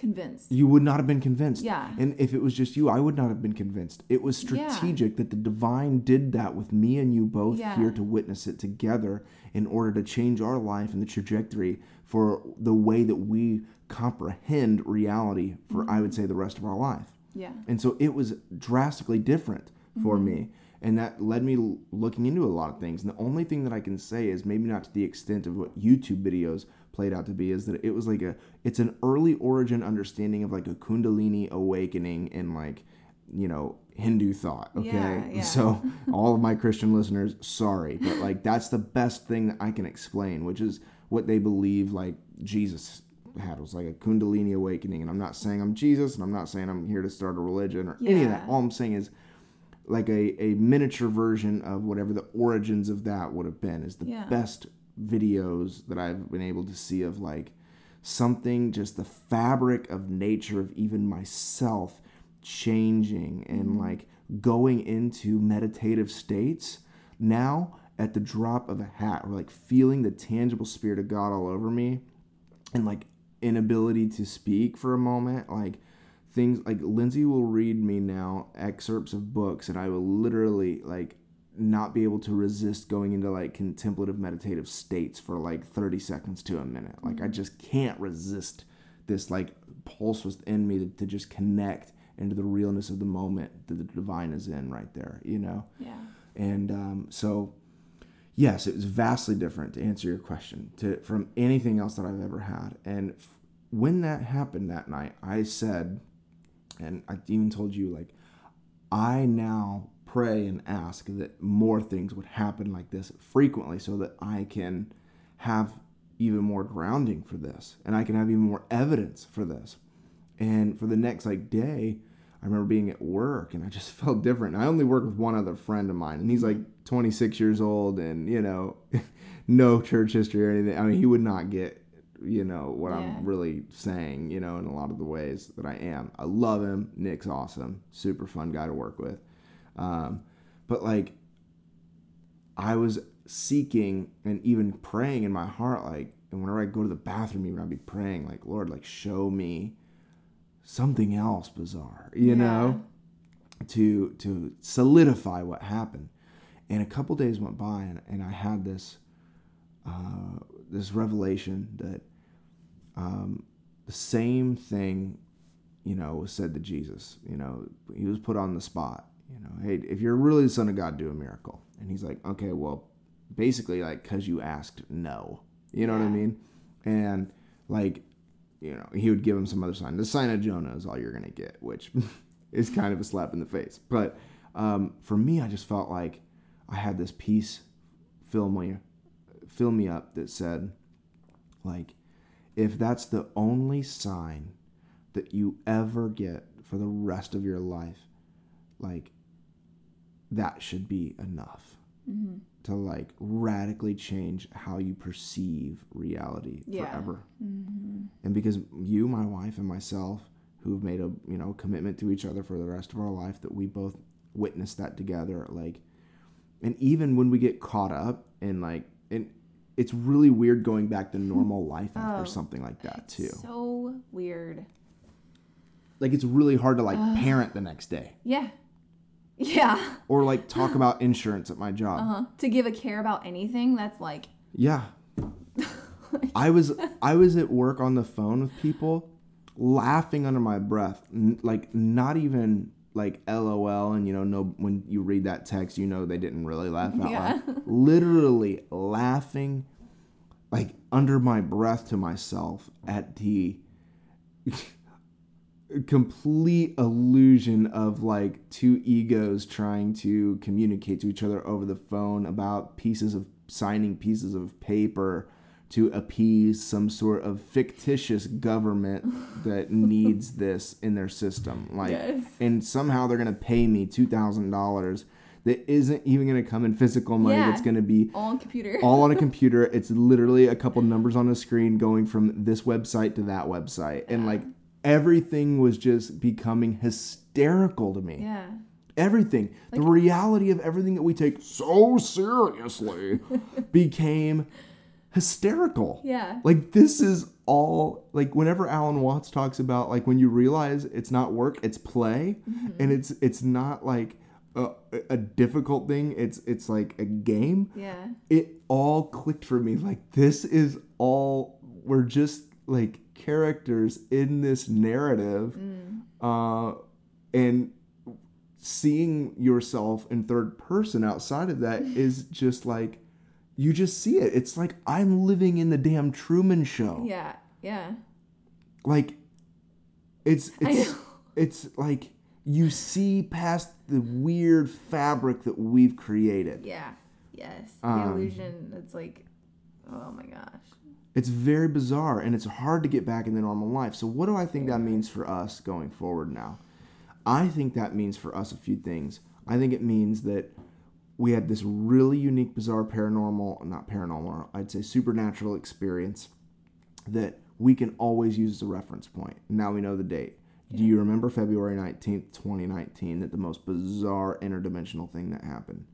convinced you would not have been convinced. Yeah. And if it was just you, I would not have been convinced. It was Yeah. strategic that the divine did that with me and you both Yeah. here to witness it together in order to change our life and the trajectory for the way that we comprehend reality for, I would say, the rest of our life. yeah And so it was drastically different for Mm-hmm. me. And that led me looking into a lot of things. And the only thing that I can say is maybe not to the extent of what YouTube videos played out to be is that it was like a it's an early origin understanding of like a kundalini awakening in like you know Hindu thought. Okay. Yeah, yeah. So all of my Christian listeners, sorry, but like that's the best thing that I can explain, which is what they believe like Jesus had it was like a kundalini awakening. And I'm not saying I'm Jesus and I'm not saying I'm here to start a religion or any of that. All I'm saying is like a, a miniature version of whatever the origins of that would have been is the Yeah. best videos that I've been able to see of like something just the fabric of nature of even myself changing and mm-hmm. like going into meditative states. Now at the drop of a hat or like feeling the tangible spirit of God all over me and like inability to speak for a moment like things like lindsay will read me now excerpts of books and i will literally like not be able to resist going into like contemplative meditative states for like 30 seconds to a minute. Like i just can't resist this like pulse within me to, to just connect into the realness of the moment that the divine is in right there you know? Yeah. And um, so, yes, it was vastly different to answer your question to, from anything else that I've ever had. And f- when that happened that night, I said, and I even told you, like, I now pray and ask that more things would happen like this frequently so that I can have even more grounding for this and I can have even more evidence for this. And for the next like day, I remember being at work and I just felt different. I only work with one other friend of mine and he's like mm-hmm. 26 years old and, you know, no church history or anything. I mean, he would not get, you know, what Yeah. I'm really saying, you know, in a lot of the ways that I am. I love him. Nick's awesome. Super fun guy to work with. Um, but like, I was seeking and even praying in my heart, like, and whenever I go to the bathroom, even I'd be praying, like, Lord, like, show me something else bizarre, you know, to to solidify what happened. And a couple days went by, and, and I had this uh, this revelation that um, the same thing you know, was said to Jesus. You know, he was put on the spot. You know, hey, if you're really the Son of God, do a miracle. And he's like, okay, well, basically, like, because you asked no. You know what I mean? And like, you know, he would give him some other sign. The sign of Jonah is all you're gonna get, which is kind of a slap in the face. But um, for me, I just felt like I had this peace fill me, fill me up that said, like, if that's the only sign that you ever get for the rest of your life, like, that should be enough Mm-hmm. to like radically change how you perceive reality Yeah. forever. Mm-hmm. And because you, my wife, and myself, who've made a you know commitment to each other for the rest of our life, that we both witness that together, like, and even when we get caught up in like, and it's really weird going back to normal life after Oh, something like that too. So weird. Like it's really hard to like parent the next day Yeah. Yeah. or like talk about insurance at my job. Uh-huh. To give a care about anything, that's like Yeah. I was I was at work on the phone with people laughing under my breath, n- like not even like LOL and you know no when you read that text you know they didn't really laugh out Yeah. loud. Literally laughing like under my breath to myself at the complete illusion of like two egos trying to communicate to each other over the phone about pieces of signing pieces of paper to appease some sort of fictitious government that needs this in their system like Yes. and somehow they're going to pay me $2000 that isn't even going to come in physical money Yeah. that's going to be all on computer. all on a computer. It's literally a couple numbers on a screen going from this website to that website. And like everything was just becoming hysterical to me. yeah. Everything. the reality of everything that we take so seriously became hysterical. Yeah. Like this is all like whenever Alan Watts talks about like when you realize it's not work, it's play, mm-hmm. and it's it's not like a, a difficult thing. It's it's like a game Yeah. it all clicked for me like this is all we're just like characters in this narrative uh and seeing yourself in third person outside of that is just like you just see it it's like i'm living in the damn truman show Yeah. Yeah. like it's it's it's like you see past the weird fabric that we've created Yeah. Yes. The Um, illusion. It's like, oh my gosh. It's very bizarre and it's hard to get back in the normal life. So, what do I think that means for us going forward now? I think that means for us a few things. I think it means that we had this really unique, bizarre paranormal, not paranormal, I'd say supernatural experience that we can always use as a reference point. Now we know the date. Do you remember February 19th, 2019, that the most bizarre interdimensional thing that happened?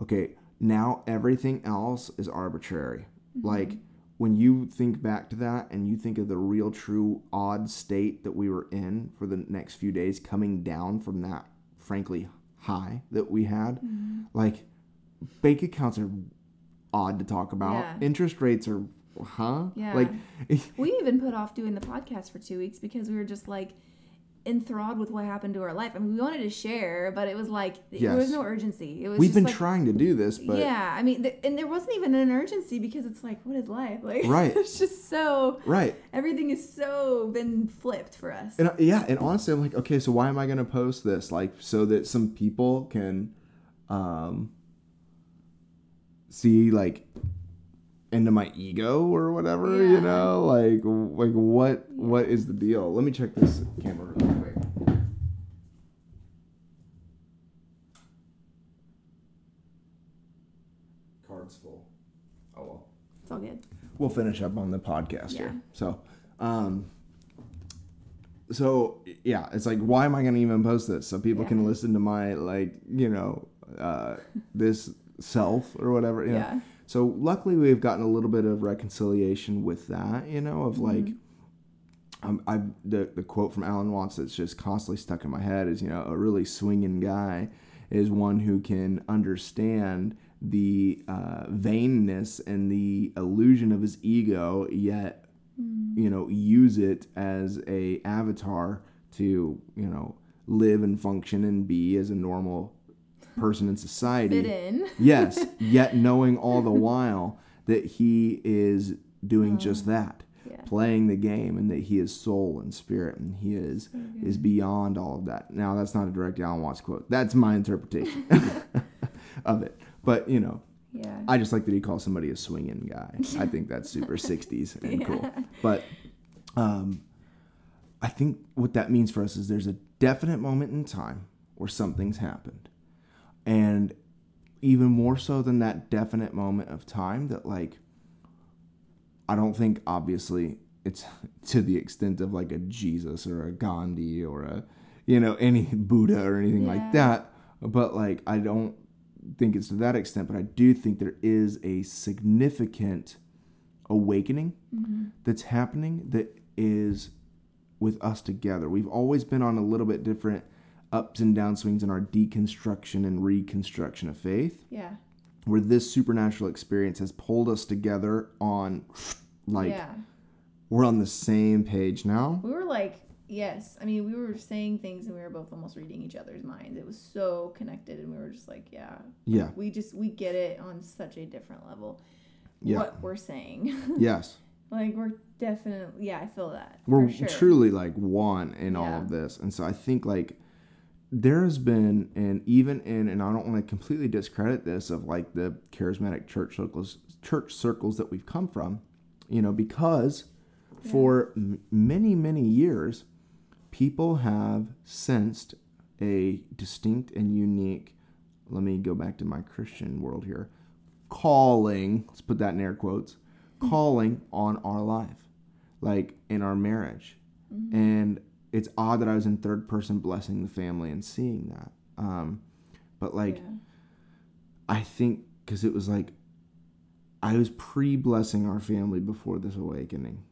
Okay, now everything else is arbitrary. Mm-hmm. Like when you think back to that and you think of the real, true, odd state that we were in for the next few days, coming down from that, frankly, high that we had, mm-hmm. like bank accounts are odd to talk about. Yeah. Interest rates are, huh? Yeah. Like, We even put off doing the podcast for two weeks because we were just like enthralled with what happened to our life. I mean, we wanted to share, but it was like there was no urgency. It was we've been like, trying to do this, but yeah, I mean, th- and there wasn't even an urgency because it's like, what is life? Like, Right. it's just so right. everything is so been flipped for us. And uh, yeah, and honestly, I'm like, okay, so why am I going to post this? Like, so that some people can um, see like into my ego or whatever, you know? Like, like what what is the deal? Let me check this camera real quick. Cards full. Oh well It's all good. we'll finish up on the podcast Yeah. here. So, um, so yeah, it's like, why am I going to even post this so people can listen to my like, you know, uh, this self or whatever. You know? So luckily, we've gotten a little bit of reconciliation with that. You know, of like. Um, I the the quote from Alan Watts that's just constantly stuck in my head is you know a really swinging guy is one who can understand the uh, vainness and the illusion of his ego, yet you know use it as a avatar to you know live and function and be as a normal person in society. Fit in. yes, yet knowing all the while that he is doing just that, Yeah. playing the game, and that he is soul and spirit, and he is is beyond all of that. Now, that's not a direct Alan Watts quote. That's my interpretation of it. But you know, Yeah. I just like that he calls somebody a swinging guy. I think that's super 60s and cool. But um, I think what that means for us is there's a definite moment in time where something's happened. And even more so than that definite moment of time, that like, I don't think obviously it's to the extent of like a Jesus or a Gandhi or a, you know, any Buddha or anything like that. But like, I don't think it's to that extent, but I do think there is a significant awakening mm-hmm. that's happening that is with us together. We've always been on a little bit different ups and down swings in our deconstruction and reconstruction of faith, Yeah. where this supernatural experience has pulled us together on like yeah. we're on the same page now. We were like, yes. I mean, we were saying things and we were both almost reading each other's minds. It was so connected, and we were just like, yeah. Yeah. We just we get it on such a different level. Yeah. What we're saying, Yes. like we're definitely yeah. I feel that. we're sure. truly like one in all of this and so i think like there has been and even in and i don't want to completely discredit this of like the charismatic church circles church circles that we've come from you know because for m- many many years people have sensed a distinct and unique let me go back to my christian world here calling let's put that in air quotes mm-hmm. calling on our life like in our marriage. Mm-hmm. And it's odd that i was in third person blessing the family and seeing that um but like Yeah. i think because it was like i was pre-blessing our family before this awakening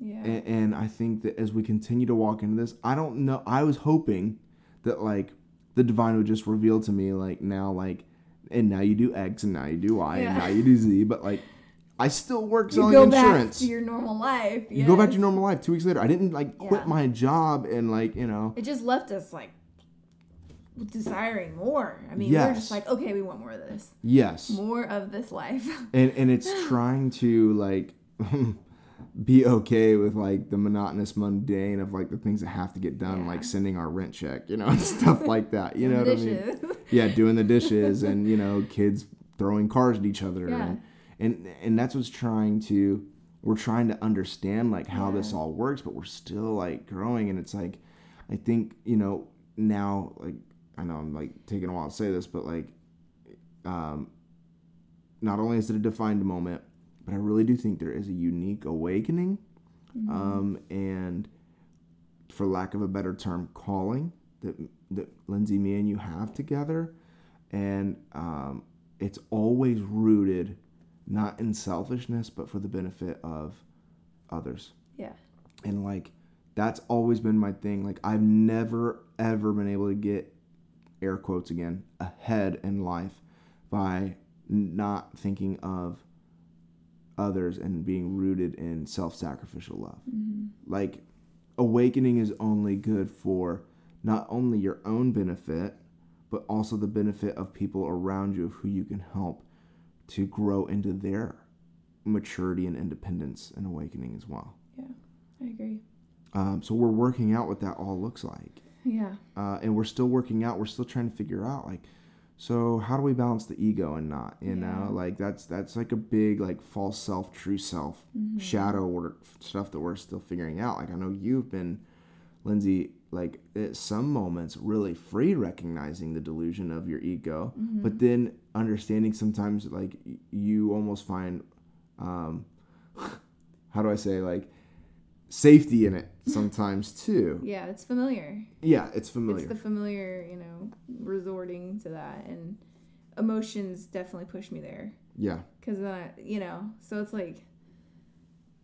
Yeah. and, and I think that as we continue to walk into this, I don't know. I was hoping that like the divine would just reveal to me like now like, and now you do X and now you do Y and now you do Z, but like I still work selling you go insurance. back to your normal life. You go back to your normal life. Two weeks later, I didn't like quit Yeah. my job and like you know. It just left us like desiring more. I mean, we were Yes. just like, okay, we want more of this, Yes, more of this life. and and it's trying to like be okay with like the monotonous mundane of like the things that have to get done Yeah. like sending our rent check you know and stuff like that you know what i mean yeah doing the dishes and you know kids throwing cars at each other Yeah. and, and and that's what's trying to we're trying to understand like how this all works but we're still like growing. And it's like i think you know now like i know i'm like taking a while to say this but like um not only is it a defined moment but i really do think there is a unique awakening um and for lack of a better term calling that that lindsay me and you have together. And um, it's always rooted not in selfishness but for the benefit of others. Yeah. and like that's always been my thing. Like i've never ever been able to get air quotes again ahead in life by not thinking of others and being rooted in self-sacrificial love. Mm-hmm. Like awakening is only good for not only your own benefit but also the benefit of people around you of who you can help to grow into their maturity and independence and awakening as well Yeah. I agree. um, so we're working out what that all looks like, Yeah. uh, and we're still working out. We're still trying to figure out like, so how do we balance the ego and not? You Yeah. know, like that's that's like a big like false self, true self, Mm-hmm. shadow work stuff that we're still figuring out. Like I know you've been, Lindsay, like at some moments really free recognizing the delusion of your ego, Mm-hmm. but then understanding sometimes like you almost find, um, how do I say like safety in it sometimes too. Yeah. It's familiar. Yeah, it's familiar. It's the familiar, you know, resorting to that, and emotions definitely push me there. yeah, Cause then I, you know, so it's like,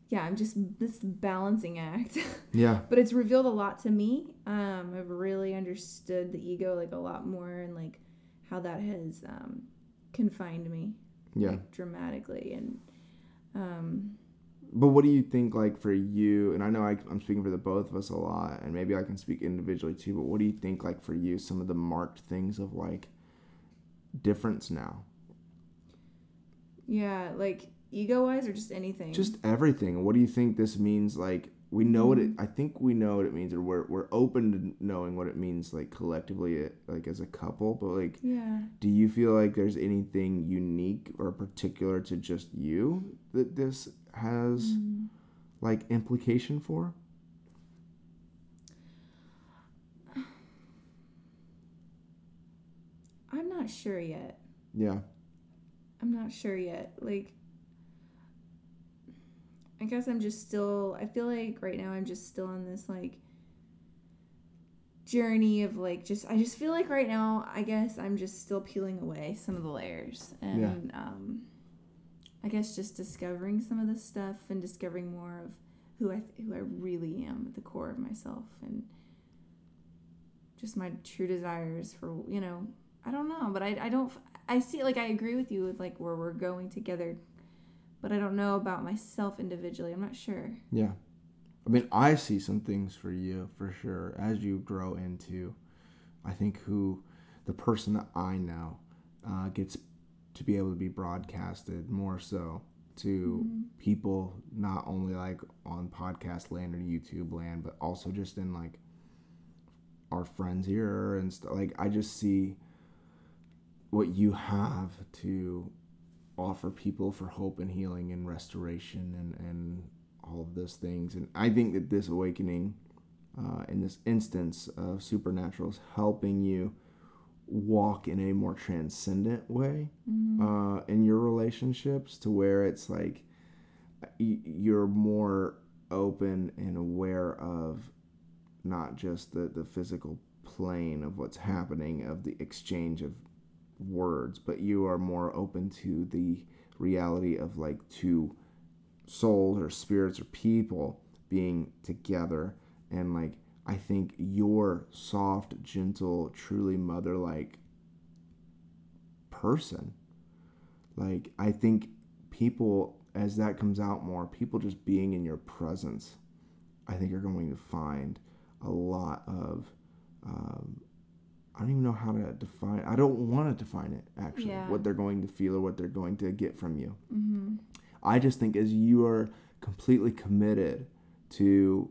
yeah, I'm just this balancing act. yeah, but it's revealed a lot to me. Um, I've really understood the ego like a lot more, and like how that has um, confined me yeah, like, dramatically, and um, but what do you think like for you and i know I, i'm speaking for the both of us a lot and maybe i can speak individually too but what do you think like for you some of the marked things of like difference now? Yeah, like ego wise or just anything. just everything. What do you think this means like we know what it i think we know what it means or we're, we're open to knowing what it means like collectively eh, like as a couple but like yeah. do you feel like there's anything unique or particular to just you that this has Mm. like implication for I'm not sure yet. yeah I'm not sure yet. Like, I guess I'm just still. I feel like right now I'm just still on this like journey of like just. I just feel like right now I guess I'm just still peeling away some of the layers and um, I guess just discovering some of this stuff and discovering more of who I who I really am at the core of myself and just my true desires for you know I don't know, but I, I don't I see like I agree with you with like where we're going together, but I don't know about myself individually. I'm not sure. Yeah. I mean, I see some things for you for sure as you grow into, I think, who the person that I know uh, gets to be able to be broadcasted more so to people, not only like on podcast land or YouTube land, but also just in like our friends here and stuff. Like, I just see what you have to offer people for hope and healing and restoration and, and all of those things. And I think that this awakening, uh, in this instance of supernatural, is helping you walk in a more transcendent way uh, in your relationships to where it's like you're more open and aware of not just the, the physical plane of what's happening, of the exchange of words, but you are more open to the reality of like two souls or spirits or people being together and like I think your soft, gentle, truly mother like person. Like I think people as that comes out more, people just being in your presence, I think you're going to find a lot of um, I don't even know how to define. I don't want to define it actually. Yeah. What they're going to feel or what they're going to get from you. Mm-hmm. I just think as you are completely committed to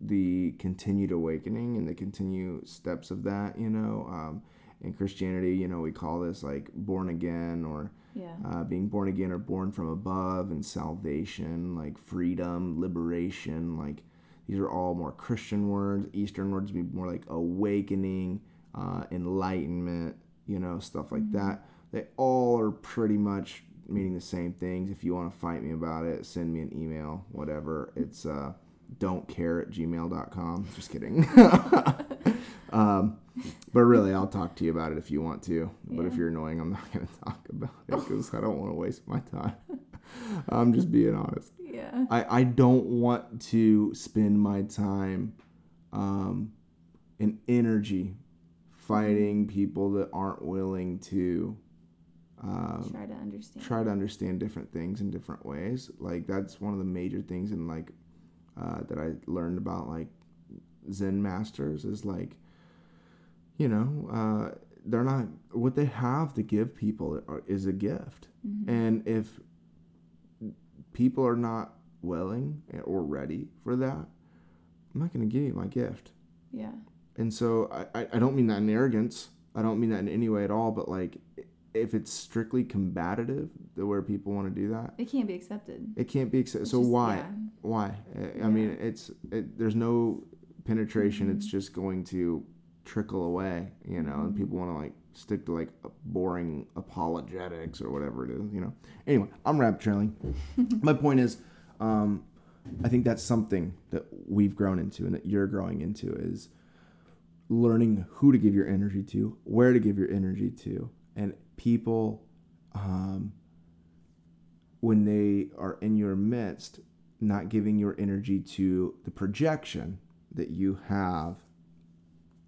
the continued awakening and the continued steps of that, you know, um, in Christianity, you know, we call this like born again or Yeah. uh, being born again or born from above and salvation, like freedom, liberation, like these are all more Christian words. Eastern words would be more like awakening, uh, enlightenment, you know, stuff like that. They all are pretty much meaning the same things. If you want to fight me about it, send me an email, whatever. It's uh, don't care at gmail.com. Just kidding. um, but really, I'll talk to you about it if you want to. But if you're annoying, I'm not going to talk about it because I don't want to waste my time. I'm just being honest. Yeah. I, I don't want to spend my time um, and energy fighting people that aren't willing to um, Try to understand. try to understand different things in different ways. Like that's one of the major things in like uh, that I learned about like Zen masters is like, you know, uh, they're not what they have to give people is a gift, Mhm. and if people are not willing or ready for that, I'm not going to give you my gift. Yeah. And so I, I- don't mean that in arrogance. I don't mean that in any way at all. But like, if it's strictly combative, the where people want to do that, It can't be accepted. it can't be accepted. So just- why? yeah. Why? I- I mean, it's it, there's no penetration. It's just going to trickle away, you know. And people want to like stick to like boring apologetics or whatever it is, you know. Anyway, I'm rap trailing. My point is, um, I think that's something that we've grown into and that you're growing into is learning who to give your energy to, where to give your energy to, and people, um, when they are in your midst, not giving your energy to the projection that you have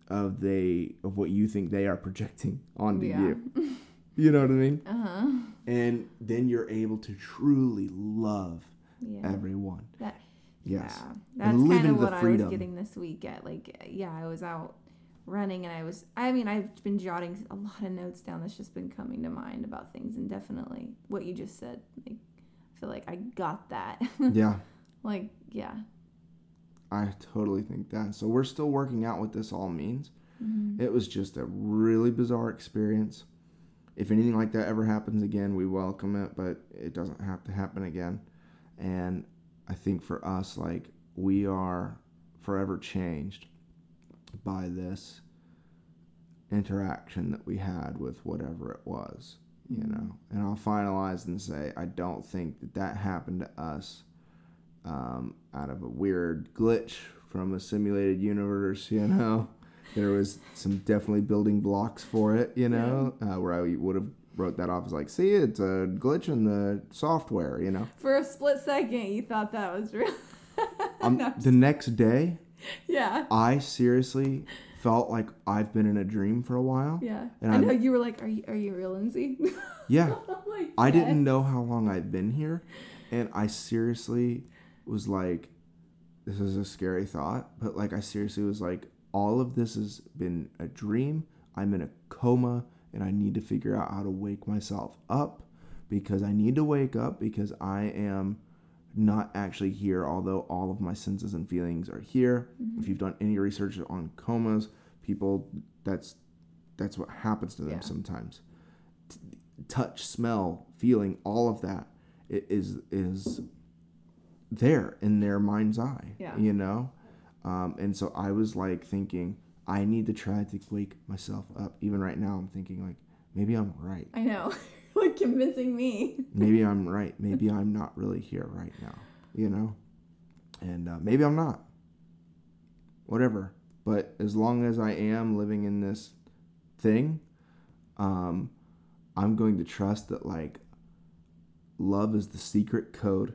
of they of what you think they are projecting onto Yeah. you. You know what I mean? Uh huh. And then you're able to truly love Yeah. everyone. That Yes. Yeah, that's kind of what I was getting this week. At like, yeah, I was out running, and I was. I mean, I've been jotting a lot of notes down. That's just been coming to mind about things, and definitely what you just said. Like, I feel like I got that. Yeah. like, yeah. I totally think that. So we're still working out what this all means. Mhm. It was just a really bizarre experience. If anything like that ever happens again, we welcome it, but it doesn't have to happen again. And I think for us, like, we are forever changed by this interaction that we had with whatever it was, you Mhm. know. And I'll finalize and say, I don't think that that happened to us um, out of a weird glitch from a simulated universe, you know. there was some definitely building blocks for it, you know, uh, where I would have wrote that off as like, see, it's a glitch in the software, you know. For a split second, you thought that was real. Um, No, the next day, yeah. I seriously felt like I've been in a dream for a while. Yeah. And I I'm- know you were like, "Are you are you real, Lindsay?" Yeah. Like, I "Yes." didn't know how long I'd been here, and I seriously was like, this is a scary thought, but like, I seriously was like, all of this has been a dream. I'm in a coma, and I need to figure out how to wake myself up because I need to wake up because I am not actually here, although all of my senses and feelings are here. If you've done any research on comas, people, that's that's what happens to them Yeah. sometimes touch, smell, feeling, all of that is—is is there in their mind's eye. Yeah. You know? Um, and so I was like thinking, I need to try to wake myself up. Even right now I'm thinking like maybe I'm right. I know. like convincing me. Maybe I'm right. Maybe I'm not really here right now. You know? And uh, maybe I'm not. Whatever. But as long as I am living in this thing, um, I'm going to trust that like love is the secret code.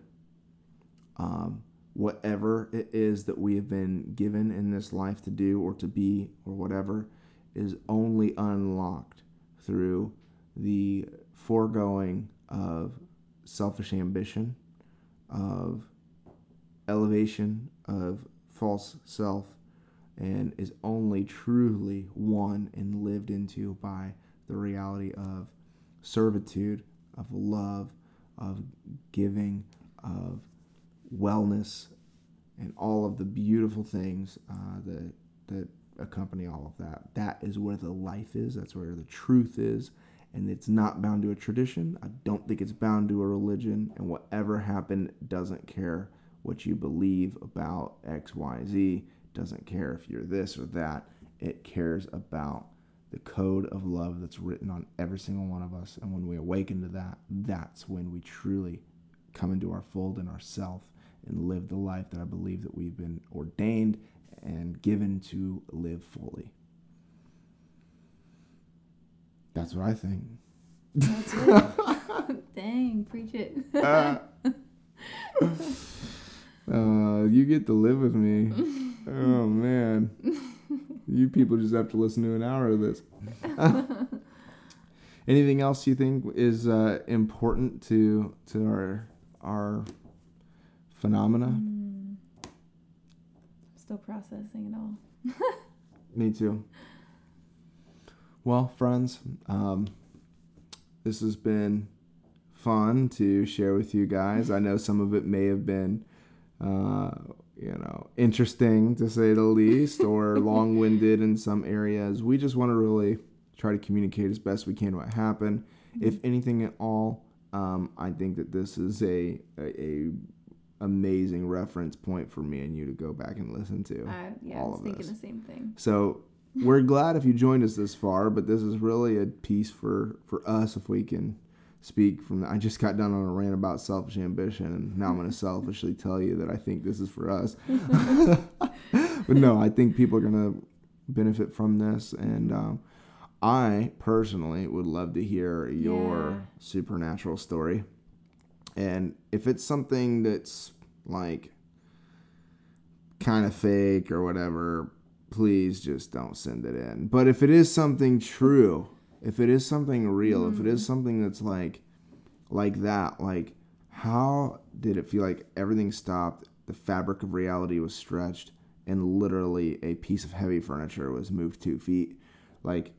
Um, whatever it is that we have been given in this life to do or to be or whatever is only unlocked through the foregoing of selfish ambition, of elevation, of false self, and is only truly won and lived into by the reality of servitude, of love, of giving, of wellness, and all of the beautiful things uh, that that accompany all of that. That is where the life is. That's where the truth is, and it's not bound to a tradition. I don't think it's bound to a religion. And whatever happened doesn't care what you believe about X, Y, Z. Doesn't care if you're this or that. It cares about the code of love that's written on every single one of us. And when we awaken to that, that's when we truly come into our fold and ourself and live the life that I believe that we've been ordained and given to live fully. That's what I think. That's it. Dang, preach it. Uh, uh, you get to live with me. Oh man. You people just have to listen to an hour of this. Anything else you think is uh, important to to our our phenomena? Mm. Still processing it all. Me too. Well, friends, um, this has been fun to share with you guys. I know some of it may have been, uh, you know, interesting to say the least, or long-winded in some areas. We just want to really try to communicate as best we can what happened. If anything at all, um, I think that this is a, a, a amazing reference point for me and you to go back and listen to. I, yeah, I was of thinking this. the same thing. So we're glad if you joined us this far, but this is really a piece for for us if we can speak from. I just got done on a rant about selfish ambition, and now I'm going to selfishly tell you that I think this is for us. but no, I think people are going to benefit from this, and um, I personally would love to hear your Yeah. supernatural story. And if it's something that's like kind of fake or whatever, please just don't send it in. But if it is something true, if it is something real, if it is something that's like like that, like how did it feel like everything stopped? The fabric of reality was stretched, and literally a piece of heavy furniture was moved two feet. Like,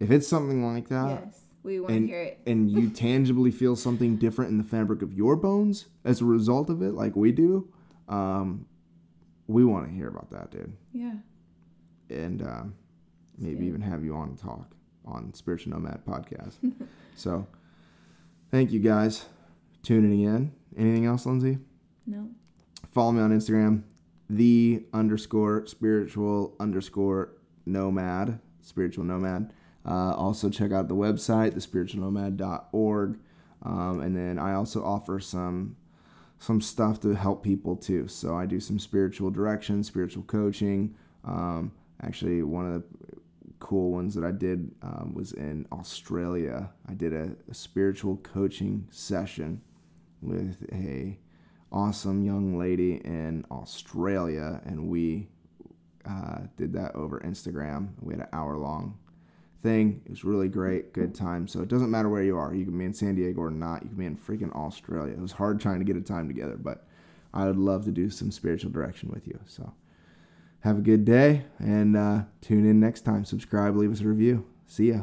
if it's something like that, yes, we want to hear it. and you tangibly feel something different in the fabric of your bones as a result of it, like we do, um, we want to hear about that, dude, Yeah. And uh, maybe even have you on and talk on Spiritual Nomad podcast. so, thank you guys tuning in. Anything else, Lindsay? No. Follow me on Instagram, the underscore spiritual underscore nomad, spiritual nomad. Uh, also, check out the website, thespiritualnomad.org. Um, and then I also offer some some stuff to help people too. So I do some spiritual direction, spiritual coaching. Um, actually, one of the cool ones that I did um, was in Australia. I did a, a spiritual coaching session with a awesome young lady in Australia, and we uh, did that over Instagram. We had an hour long thing. It was really great, good time. So it doesn't matter where you are. You can be in San Diego or not. You can be in freaking Australia. It was hard trying to get a time together, but I would love to do some spiritual direction with you. So have a good day and uh, tune in next time. Subscribe, leave us a review. See ya.